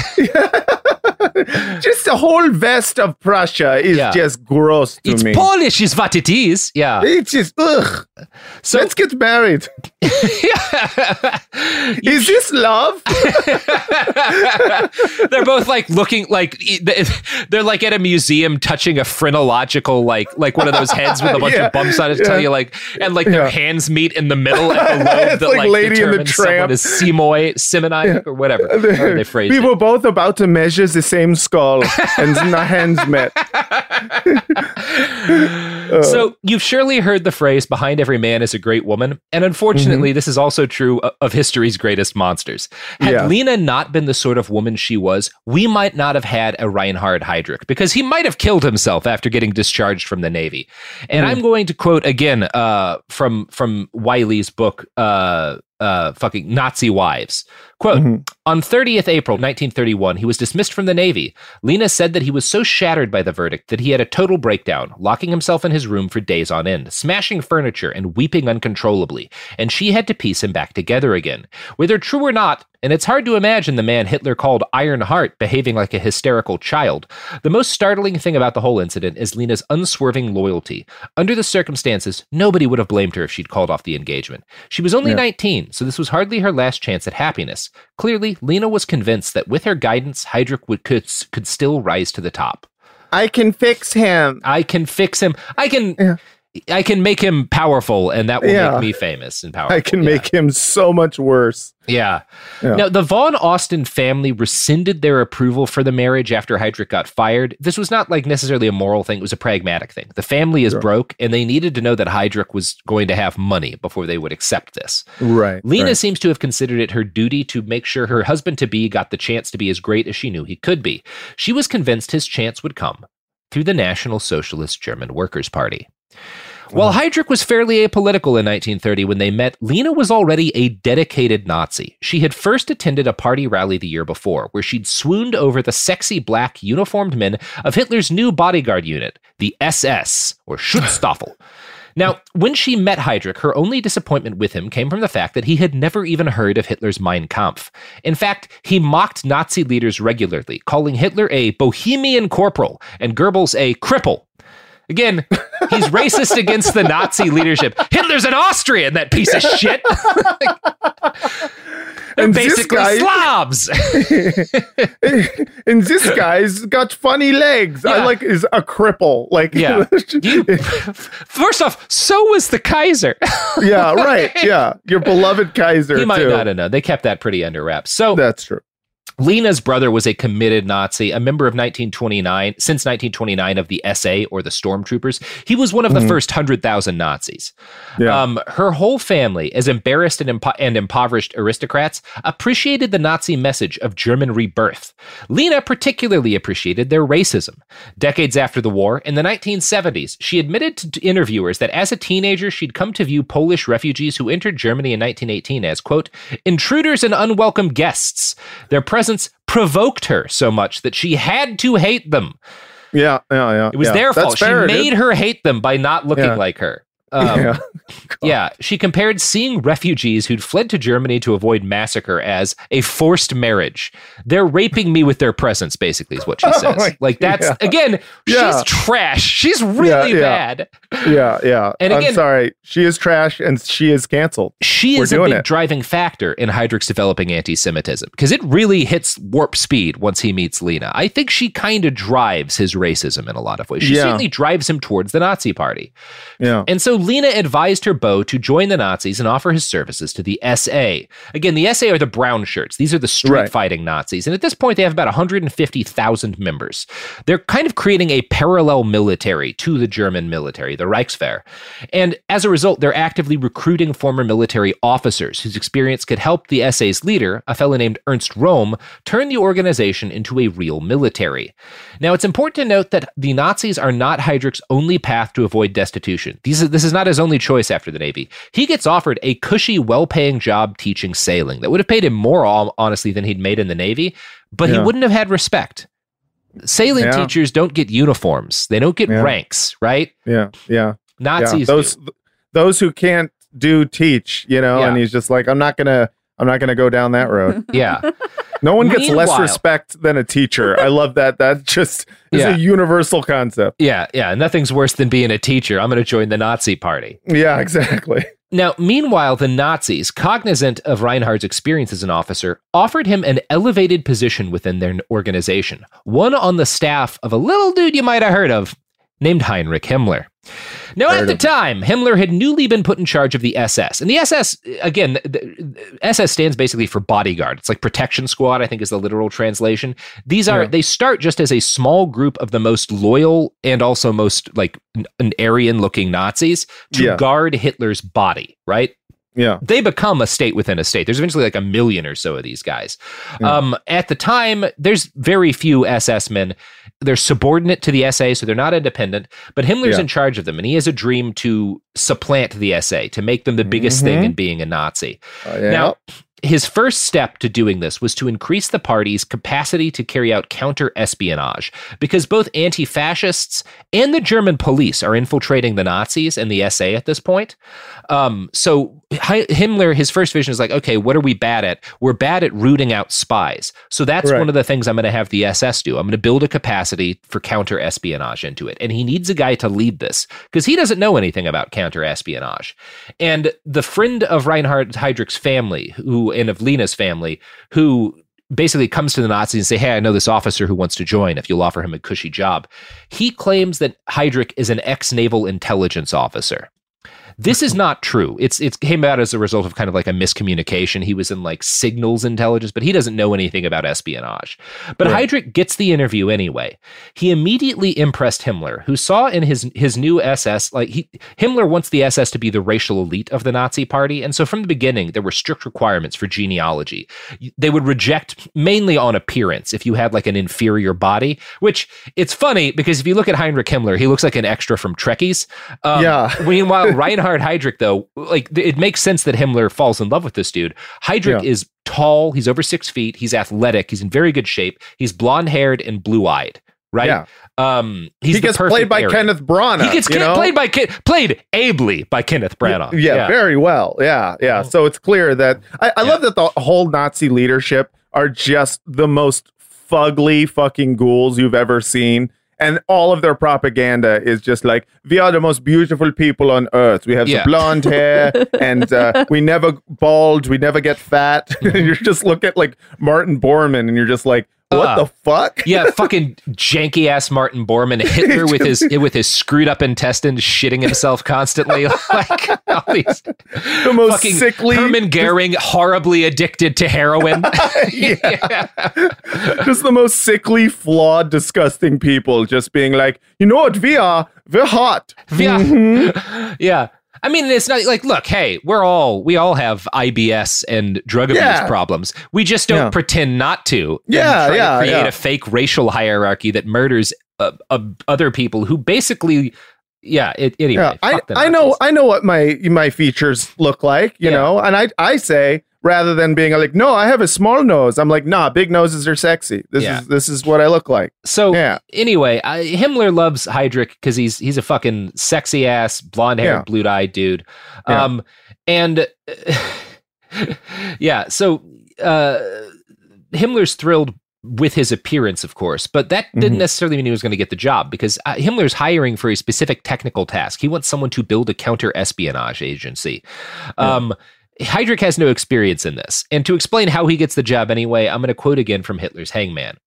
just the whole west of Prussia is Yeah. just gross to It's me. Polish, is what it is. Yeah. It's just ugh. So Let's get married. is this love? they're both like looking like they're like at a museum touching a phrenological like like one of those heads with a bunch Yeah, of bumps on it to yeah. tell you like and like their hands meet in the middle at the lobe that like like, Lady and the Tramp. is Simoy, Simoniac or whatever. they phrase we it. were both about to measure the same skull, and our hands met. So you've surely heard the phrase "behind every man is a great woman," and unfortunately, Mm-hmm. this is also true of history's greatest monsters. Had Yeah. Lina not been the sort of woman she was, we might not have had a Reinhard Heydrich because he might have killed himself after getting discharged from the Navy. And Mm. I'm going to quote again uh, from from from Wyllie's book. Uh, uh, fucking Nazi wives. Quote Mm-hmm. On 30th April 1931, he was dismissed from the Navy. Lina said that he was so shattered by the verdict that he had a total breakdown, locking himself in his room for days on end, smashing furniture and weeping uncontrollably. And she had to piece him back together again. Whether true or not, and it's hard to imagine the man Hitler called Iron Heart behaving like a hysterical child. The most startling thing about the whole incident is Lina's unswerving loyalty. Under the circumstances, nobody would have blamed her if she'd called off the engagement. She was only Yeah. 19, so this was hardly her last chance at happiness. Clearly, Lina was convinced that with her guidance, Heydrich would could, could still rise to the top. I can fix him. I can fix him. I can I can make him powerful and that will Yeah. make me famous and powerful. I can Yeah. make him so much worse. Yeah. Yeah. Now, the von Osten family rescinded their approval for the marriage after Heydrich got fired. This was not like necessarily a moral thing, it was a pragmatic thing. The family is Sure. broke, and they needed to know that Heydrich was going to have money before they would accept this. Right. Lina right. seems to have considered it her duty to make sure her husband to be got the chance to be as great as she knew he could be. She was convinced his chance would come through the National Socialist German Workers' Party. While Heydrich was fairly apolitical in 1930 when they met, Lina was already a dedicated Nazi. She had first attended a party rally the year before, where she'd swooned over the sexy black uniformed men of Hitler's new bodyguard unit, the SS, or Schutzstaffel. Now, when she met Heydrich, her only disappointment with him came from the fact that he had never even heard of Hitler's Mein Kampf. In fact, he mocked Nazi leaders regularly, calling Hitler a bohemian corporal and Goebbels a cripple. Again, he's racist against the Nazi leadership. Hitler's an Austrian, that piece of shit. They're And basically guy- Slavs. and this guy's got funny legs. I like is a cripple. Like Yeah. You, first off, so was the Kaiser. yeah, right. Yeah. Your beloved Kaiser. he might too. not have known. They kept that pretty under wraps. So That's true. Lina's brother was a committed Nazi, a member of 1929, since 1929 of the SA or the Stormtroopers. He was one of the Mhm. first 100,000 Nazis. Yeah. Um, her whole family, as embarrassed and, impo- and impoverished aristocrats, appreciated the Nazi message of German rebirth. Lina particularly appreciated their racism. Decades after the war, in the 1970s, she admitted to to interviewers that as a teenager, she'd come to view Polish refugees who entered Germany in 1918 as, quote, intruders and unwelcome guests. Their presence provoked her so much that she had to hate them. Yeah, yeah, yeah. It was yeah. their fault. fair, she dude. made her hate them by not looking Yeah. like her. Um, Yeah. yeah, she compared seeing refugees who'd fled to Germany to avoid massacre as a forced marriage. They're raping me with their presence, basically, is what she Oh says. my- like, that's, yeah. again, Yeah. she's trash. She's really bad. Yeah, yeah. And again- I'm sorry. She is trash and she is canceled. She We're is a big it. driving factor in Heydrich's developing anti Semitism because it really hits warp speed once he meets Lina. I think she kind of drives his racism in a lot of ways. She certainly drives him towards the Nazi party. Yeah. And so Lina advised her beau to join the Nazis and offer his services to the SA. Again, the SA are the brown shirts. These are the street Right. fighting Nazis. And at this point, they have about 150,000 members. They're kind of creating a parallel military to the German military, the Reichswehr. And as a result, they're actively recruiting former military officers whose experience could help the SA's leader, a fellow named Ernst Röhm, turn the organization into a real military. Now, it's important to note that the Nazis are not Heydrich's only path to avoid destitution. These, this is is not his only choice after the Navy. He gets offered a cushy, well paying job teaching sailing that would have paid him more, hon- honestly, than he'd made in the Navy, but he wouldn't have had respect. Sailing Yeah. teachers don't get uniforms, they don't get Yeah. ranks, right? Yeah, yeah. Nazis Yeah. Those those who can't do teach, you know, and he's just like, I'm not gonna, I'm not gonna go down that road. Yeah. No one gets less respect than a teacher. I love that. That just is Yeah. a universal concept. Yeah, yeah. Nothing's worse than being a teacher. I'm going to join the Nazi party. Yeah, exactly. Now, meanwhile, the Nazis, cognizant of Reinhard's experience as an officer, offered him an elevated position within their organization, one on the staff of a little dude you might have heard of named Heinrich Himmler. Now, at the time, Himmler had newly been put in charge of the SS. And the SS, again, the, SS stands basically for bodyguard. It's like protection squad, I think is the literal translation. These are, Yeah. they start just as a small group of the most loyal and also most like an Aryan looking Nazis to Yeah. guard Hitler's body, right? Yeah. They become a state within a state. There's eventually like a million or so of these guys. Yeah. Um, at the time, there's very few SS men. They're subordinate to the SA, so they're not independent. But Himmler's Yeah. in charge of them, and he has a dream to supplant the SA, to make them the biggest thing Mhm. in being a Nazi. Uh, yeah. Now, his first step to doing this was to increase the party's capacity to carry out counter espionage, because both anti fascists and the German police are infiltrating the Nazis and the SA at this point. Um, so Himmler, his first vision is like, okay, what are we bad at? We're bad at rooting out spies. So that's Right. one of the things I'm going to have the SS do. I'm going to build a capacity for counter espionage into it. And he needs a guy to lead this because he doesn't know anything about counter espionage. And the friend of Reinhard Heydrich's family, who and of Lina's family, who basically comes to the Nazis and say, "Hey, I know this officer who wants to join. If you'll offer him a cushy job," he claims that Heydrich is an ex-naval intelligence officer. This is not true. It's it came out as a result of kind of like a miscommunication. He was in like signals intelligence, but he doesn't know anything about espionage. But Right. Heydrich gets the interview anyway. He immediately impressed Himmler, who saw in his his new SS like he Himmler wants the SS to be the racial elite of the Nazi party, and so from the beginning there were strict requirements for genealogy. They would reject mainly on appearance if you had like an inferior body, which it's funny because if you look at Heinrich Himmler, he looks like an extra from Trekkies. Um, Yeah. Meanwhile, Reinhard Heydrich, though, like it makes sense that Himmler falls in love with this dude. Heydrich Yeah. is tall. He's over six feet. He's athletic. He's in very good shape. He's blonde haired and blue eyed. Right. Yeah. Um. He's he gets played by. Kenneth Branagh. He gets you know? played by Ken- played ably by Kenneth Branagh. Yeah, very well. Yeah, yeah. So it's clear that I, I love that the whole Nazi leadership are just the most fugly fucking ghouls you've ever seen. And all of their propaganda is just like, we are the most beautiful people on earth. We have Yeah. the blonde hair and uh, we never bald, we never get fat. and you just look at like Martin Bormann and you're just like, what Uh, the fuck? yeah, fucking janky ass Martin Bormann, Hitler with his with his screwed up intestines, shitting himself constantly, like all these The most fucking sickly- Herman Goering, horribly addicted to heroin. Yeah, just the most sickly, flawed, disgusting people just being like, you know what we are? We're hot. Yeah. Mhm. yeah. I mean, it's not like, look, hey, we're all, we all have IBS and drug abuse Yeah. problems. We just don't Yeah. pretend not to. Yeah, try yeah, To create a fake racial hierarchy that murders uh, uh, other people who basically, yeah, it, anyway. Yeah, I, I know I know what my my features look like, you Yeah. know, and I I say rather than being like, no, I have a small nose. I'm like, nah, big noses are sexy. This Yeah. is this is what I look like. So Yeah. anyway, I, Himmler loves Heydrich because he's he's a fucking sexy ass, blonde haired, Yeah. blue eyed dude. Yeah. Um, and yeah, so uh, Himmler's thrilled with his appearance, of course, but that didn't Mhm. necessarily mean he was going to get the job because uh, Himmler's hiring for a specific technical task. He wants someone to build a counter espionage agency. Um, Heydrich has no experience in this. And to explain how he gets the job anyway, I'm going to quote again from Hitler's hangman.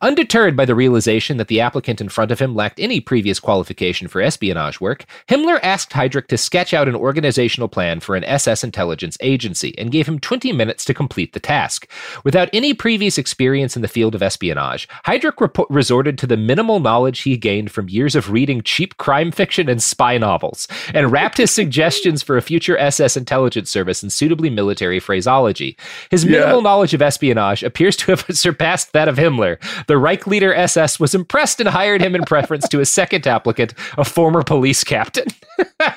Undeterred by the realization that the applicant in front of him lacked any previous qualification for espionage work, Himmler asked Heydrich to sketch out an organizational plan for an SS intelligence agency and gave him 20 minutes to complete the task. Without any previous experience in the field of espionage, Heydrich resorted to the minimal knowledge he gained from years of reading cheap crime fiction and spy novels, and wrapped his suggestions for a future SS intelligence service in suitably military phraseology. His Yeah. minimal knowledge of espionage appears to have surpassed that of Himmler Himmler. The Reich leader SS was impressed and hired him in preference to a second applicant, a former police captain.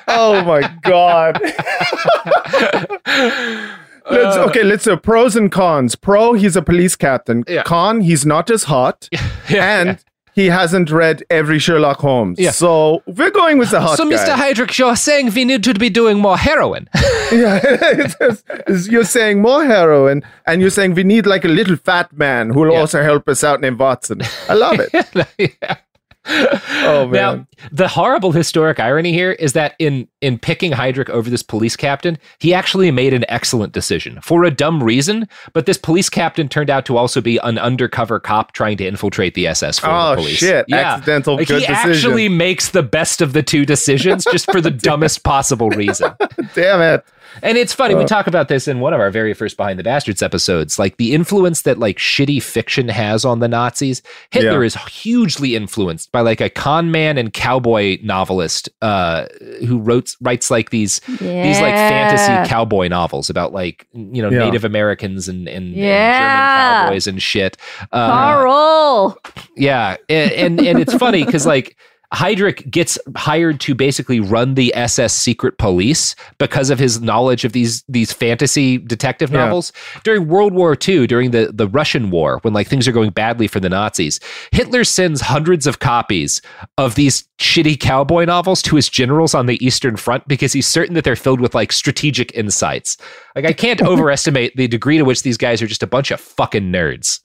oh my god. Let's, Uh, okay, let's do pros and cons. Pro, he's a police captain. Yeah. Con, he's not as hot, and he hasn't read every Sherlock Holmes. Yeah. So we're going with the hot so, guy. Mr. Heydrich, you're saying we need to be doing more heroin. yeah, it's- it's- you're saying more heroin, and you're saying we need like a little fat man who will also help us out named Watson. I love it. Oh man. Now, the horrible historic irony here is that in in picking Heydrich over this police captain, he actually made an excellent decision for a dumb reason. But this police captain turned out to also be an undercover cop trying to infiltrate the SS for Oh, the police. shit. Accidental like good he decision. actually makes the best of the two decisions just for the dumbest possible reason. Damn it. And it's funny, we Uh. talk about this in one of our very first Behind the Bastards episodes. Like the influence that like shitty fiction has on the Nazis. Hitler Yeah. is hugely influenced by like a con man and cowboy novelist uh, who wrote writes like these these like fantasy cowboy novels about like you know Yeah. Native Americans and, and, and Yeah. German cowboys and shit. Uh, Karl. yeah, and and, and it's funny because like Heydrich gets hired to basically run the SS secret police because of his knowledge of these these fantasy detective Yeah. novels during World War II, during the the Russian War, when like things are going badly for the Nazis. Hitler sends hundreds of copies of these shitty cowboy novels to his generals on the Eastern Front because he's certain that they're filled with like strategic insights. Like I can't overestimate the degree to which these guys are just a bunch of fucking nerds.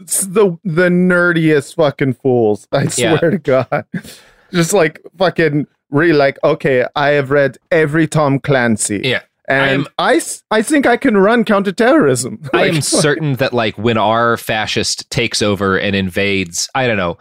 It's the the nerdiest fucking fools. I Yeah. swear to God. Just like fucking really like, okay, I have read every Tom Clancy. Yeah. And I I think I can run counterterrorism. I am certain that like when our fascist takes over and invades, I don't know,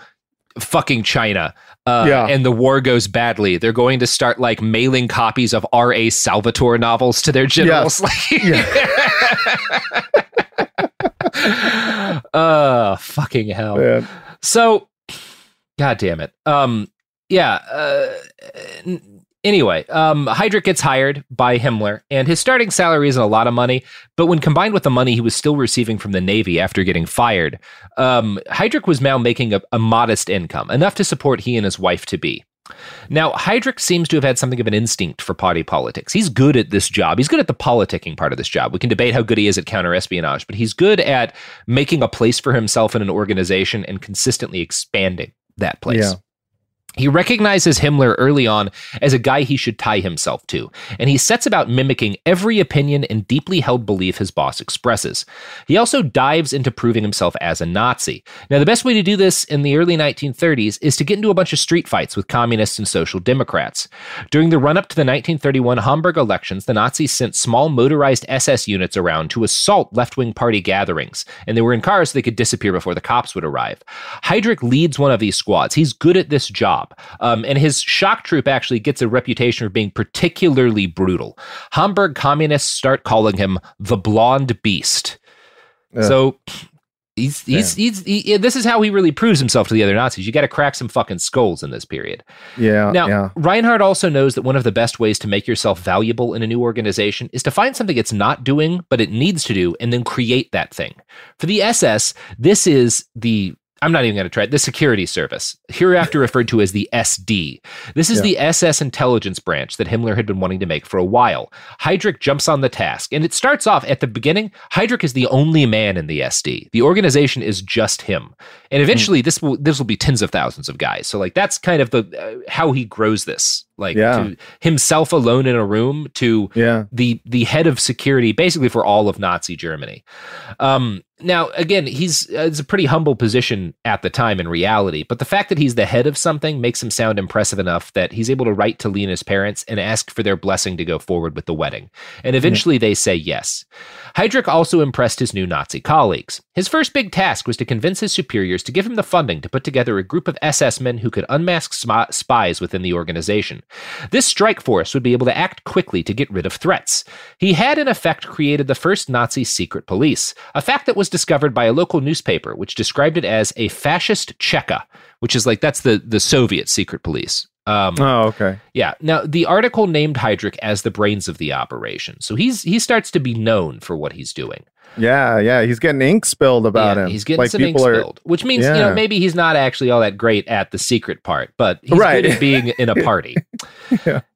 fucking China, uh, Yeah. and the war goes badly, they're going to start like mailing copies of R.A. Salvatore novels to their generals. Like uh fucking hell. Man. So, god damn it. Um, yeah. Uh, anyway, um, Heydrich gets hired by Himmler, and his starting salary isn't a lot of money, but when combined with the money he was still receiving from the Navy after getting fired, um, Heydrich was now making a, a modest income, enough to support he and his wife to be. Now, Heydrich seems to have had something of an instinct for party politics. He's good at this job. He's good at the politicking part of this job. We can debate how good he is at counterespionage, but he's good at making a place for himself in an organization and consistently expanding that place. Yeah. He recognizes Himmler early on as a guy he should tie himself to, and he sets about mimicking every opinion and deeply held belief his boss expresses. He also dives into proving himself as a Nazi. Now, the best way to do this in the early 1930s is to get into a bunch of street fights with communists and social democrats. During the run up to the 1931 Hamburg elections, the Nazis sent small motorized SS units around to assault left wing party gatherings, and they were in cars so they could disappear before the cops would arrive. Heydrich leads one of these squads. He's good at this job. Um, and his shock troop actually gets a reputation for being particularly brutal. Hamburg communists start calling him the Blonde Beast. So he's he's, he's he, this is how he really proves himself to the other Nazis. You got to crack some fucking skulls in this period. Yeah. Now, yeah. Reinhard also knows that one of the best ways to make yourself valuable in a new organization is to find something it's not doing, but it needs to do, and then create that thing. For the SS, this is the I'm not even going to try it. The security service, hereafter referred to as the SD. This is Yeah. the SS intelligence branch that Himmler had been wanting to make for a while. Heydrich jumps on the task, and it starts off at the beginning. Heydrich is the only man in the SD. The organization is just him, and eventually this will this will be tens of thousands of guys. So like that's kind of the uh, how he grows this, like Yeah. to himself alone in a room to Yeah. the the head of security basically for all of Nazi Germany. Um, now, again, he's uh, it's a pretty humble position at the time in reality, but the fact that he's the head of something makes him sound impressive enough that he's able to write to Lina's parents and ask for their blessing to go forward with the wedding. And eventually they say yes. Heydrich also impressed his new Nazi colleagues. His first big task was to convince his superiors to give him the funding to put together a group of SS men who could unmask spies within the organization. This strike force would be able to act quickly to get rid of threats. He had, in effect, created the first Nazi secret police, a fact that was discovered by a local newspaper, which described it as a fascist Cheka, which is like that's the the Soviet secret police. Um, Oh, okay. Yeah. Now the article named Heydrich as the brains of the operation, so he's he starts to be known for what he's doing. Yeah, yeah, he's getting ink spilled about Yeah, him. He's getting Like, some ink are- spilled, which means you know maybe he's not actually all that great at the secret part, but he's Right. good at being in a party.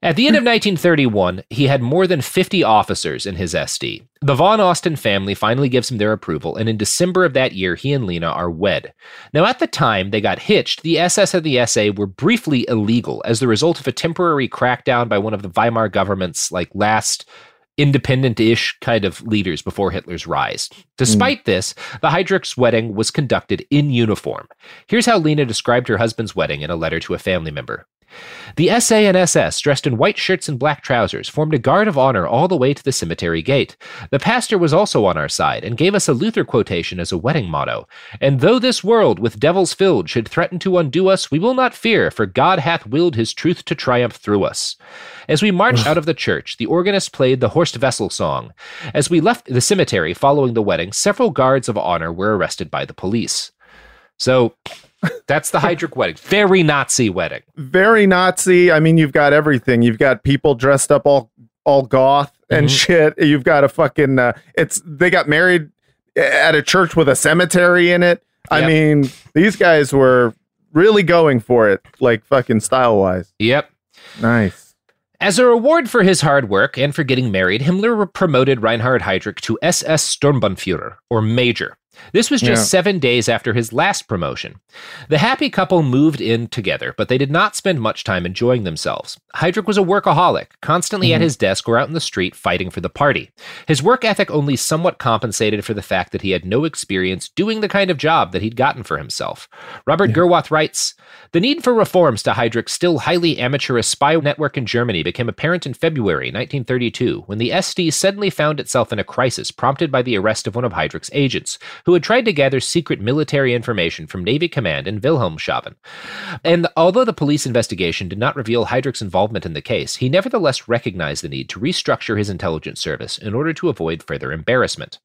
At the end of 1931, he had more than 50 officers in his SD. The von Osten family finally gives him their approval, and in December of that year, he and Lina are wed. Now, at the time they got hitched, the SS and the SA were briefly illegal as the result of a temporary crackdown by one of the Weimar government's like last independent-ish kind of leaders before Hitler's rise. Despite hmm. this, the Heydrich's wedding was conducted in uniform. Here's how Lina described her husband's wedding in a letter to a family member. The SA and SS, dressed in white shirts and black trousers, formed a guard of honor all the way to the cemetery gate. The pastor was also on our side and gave us a Luther quotation as a wedding motto. And though this world with devils filled should threaten to undo us, we will not fear, for God hath willed his truth to triumph through us. As we marched out of the church, the organist played the Horst Wessel song. As we left the cemetery following the wedding, several guards of honor were arrested by the police. So that's the Heydrich wedding. Very Nazi wedding. very Nazi. I mean, you've got everything. You've got people dressed up all all goth and Mhm. shit. You've got a fucking. Uh, it's they got married at a church with a cemetery in it. I Yep. mean, these guys were really going for it, like fucking style wise. Yep. Nice. As a reward for his hard work and for getting married, Himmler promoted Reinhard Heydrich to SS Sturmbannführer, or Major. This was just Yeah. seven days after his last promotion. The happy couple moved in together, but they did not spend much time enjoying themselves. Heydrich was a workaholic, constantly at Mhm. his desk or out in the street fighting for the party. His work ethic only somewhat compensated for the fact that he had no experience doing the kind of job that he'd gotten for himself. Robert Gerwarth writes The need for reforms to Heydrich's still highly amateurish spy network in Germany became apparent in February 1932 when the SD suddenly found itself in a crisis prompted by the arrest of one of Heydrich's agents, who had tried to gather secret military information from Navy Command in Wilhelmshaven. And although the police investigation did not reveal Heydrich's involvement in the case, he nevertheless recognized the need to restructure his intelligence service in order to avoid further embarrassment.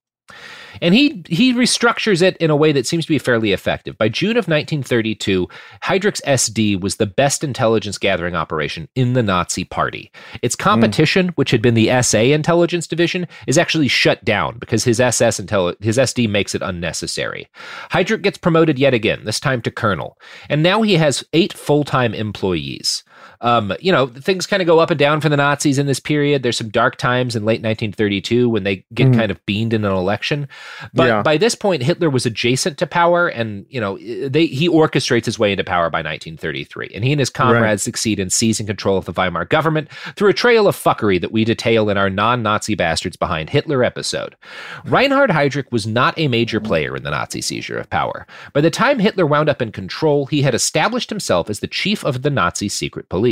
And he he restructures it in a way that seems to be fairly effective. By June of 1932, Heydrich's SD was the best intelligence gathering operation in the Nazi Party. Its hmm. competition, which had been the SA intelligence division, is actually shut down because his SS intel- his SD makes it unnecessary. Heydrich gets promoted yet again, this time to colonel, and now he has eight full-time employees. Um, you know, things kind of go up and down for the Nazis in this period. There's some dark times in late 1932 when they get Mhm. kind of beamed in an election. But Yeah. by this point, Hitler was adjacent to power, and you know, they he orchestrates his way into power by 1933, and he and his comrades succeed in seizing control of the Weimar government through a trail of fuckery that we detail in our non-Nazi bastards behind Hitler episode. Reinhard Heydrich was not a major player in the Nazi seizure of power. By the time Hitler wound up in control, he had established himself as the chief of the Nazi secret police.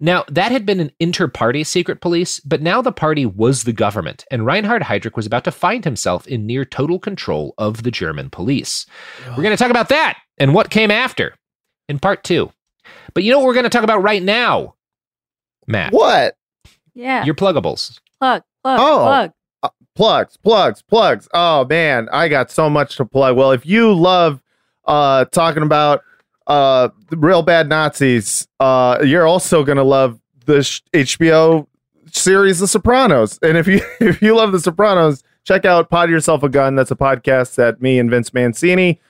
Now, that had been an inter party secret police, but now the party was the government, and Reinhard Heydrich was about to find himself in near total control of the German police. We're going to talk about that and what came after in part two. But you know what we're going to talk about right now? Matt. What? Yeah. Your pluggables. plug, plug, Oh. plug. Uh, plugs, plugs, plugs. Oh man, I got so much to plug. Well, if you love uh talking about uh real bad Nazis, uh you're also going to love the sh- HBO series The Sopranos. And if you if you love The Sopranos, check out Pod Yourself a Gun. That's a podcast that me and Vince Mancini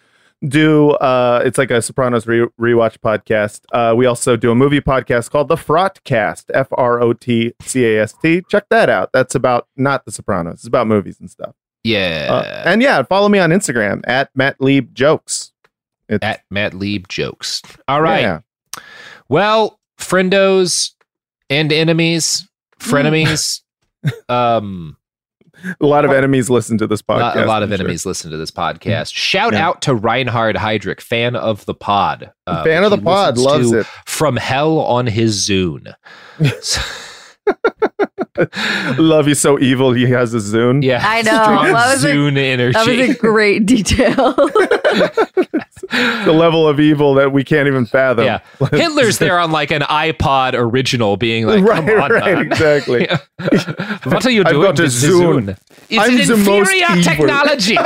do uh it's like a Sopranos re- rewatch podcast. Uh we also do a movie podcast called The Frotcast, F R O T C A S T. Check that out. That's about not The Sopranos. It's about movies and stuff. Yeah. Uh, and yeah, follow me on Instagram at Matt Lieb Jokes. It's, at Matt Lieb jokes. All right. Yeah. Well, friendos and enemies, frenemies. um, a lot of enemies listen to this podcast. a lot of I'm sure. enemies listen to this podcast. Shout Yeah. out to Reinhard Heydrich, fan of the pod. Uh, Fan of the he pod, loves it. From hell on his Zune. Love you so evil. He has a Zune. Yeah, I know. strong That was a- Zune energy. That was a great detail. the level of evil that we can't even fathom. Yeah, Hitler's there on like an iPod original, being like, right, "Come on, right, man. exactly. what are you I've doing got a the Zune. Zune? It's I'm an inferior technology.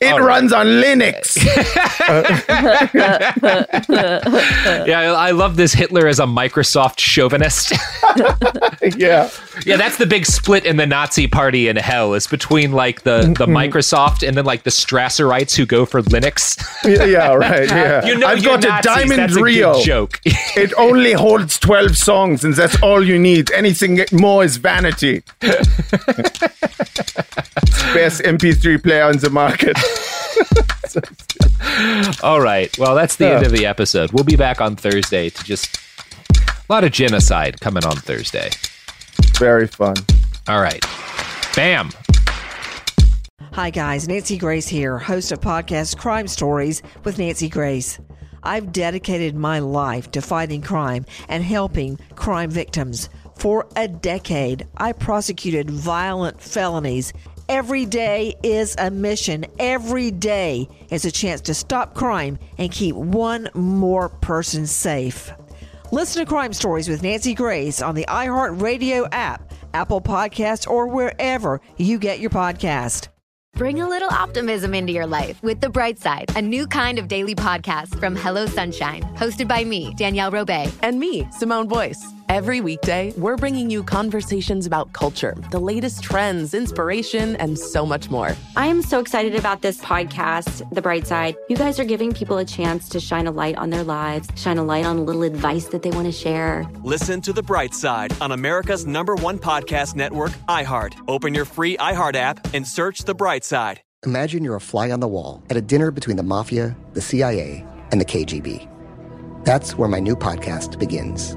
It runs on Linux. yeah, I, love this Hitler as a Microsoft chauvinist. yeah. Yeah, that's the big split in the Nazi party in hell. Is between like the the mm-hmm. Microsoft and then like the Strasserites who go for Linux. yeah, yeah, right. Yeah. You know, I've got Nazis, a Diamond that's a Rio. joke. it only holds 12 songs, and that's all you need. Anything more is vanity. Best MP3 player on the market. All right. Well, that's the Yeah. end of the episode. We'll be back on Thursday to just a lot of genocide coming on Thursday. Very fun. All right. Bam. Hi, guys. Nancy Grace here, host of podcast Crime Stories with Nancy Grace. I've dedicated my life to fighting crime and helping crime victims. For a decade, I prosecuted violent felonies. Every day is a mission. Every day is a chance to stop crime and keep one more person safe. Listen to Crime Stories with Nancy Grace on the iHeartRadio app, Apple Podcasts, or wherever you get your podcast. Bring a little optimism into your life with The Bright Side, a new kind of daily podcast from Hello Sunshine, hosted by me, Danielle Robay. And me, Simone Boyce. Every weekday, we're bringing you conversations about culture, the latest trends, inspiration, and so much more. I am so excited about this podcast, The Bright Side. You guys are giving people a chance to shine a light on their lives, shine a light on a little advice that they want to share. Listen to The Bright Side on America's number one podcast network, iHeart. Open your free iHeart app and search The Bright Side. Imagine you're a fly on the wall at a dinner between the mafia, the CIA, and the KGB. That's where my new podcast begins.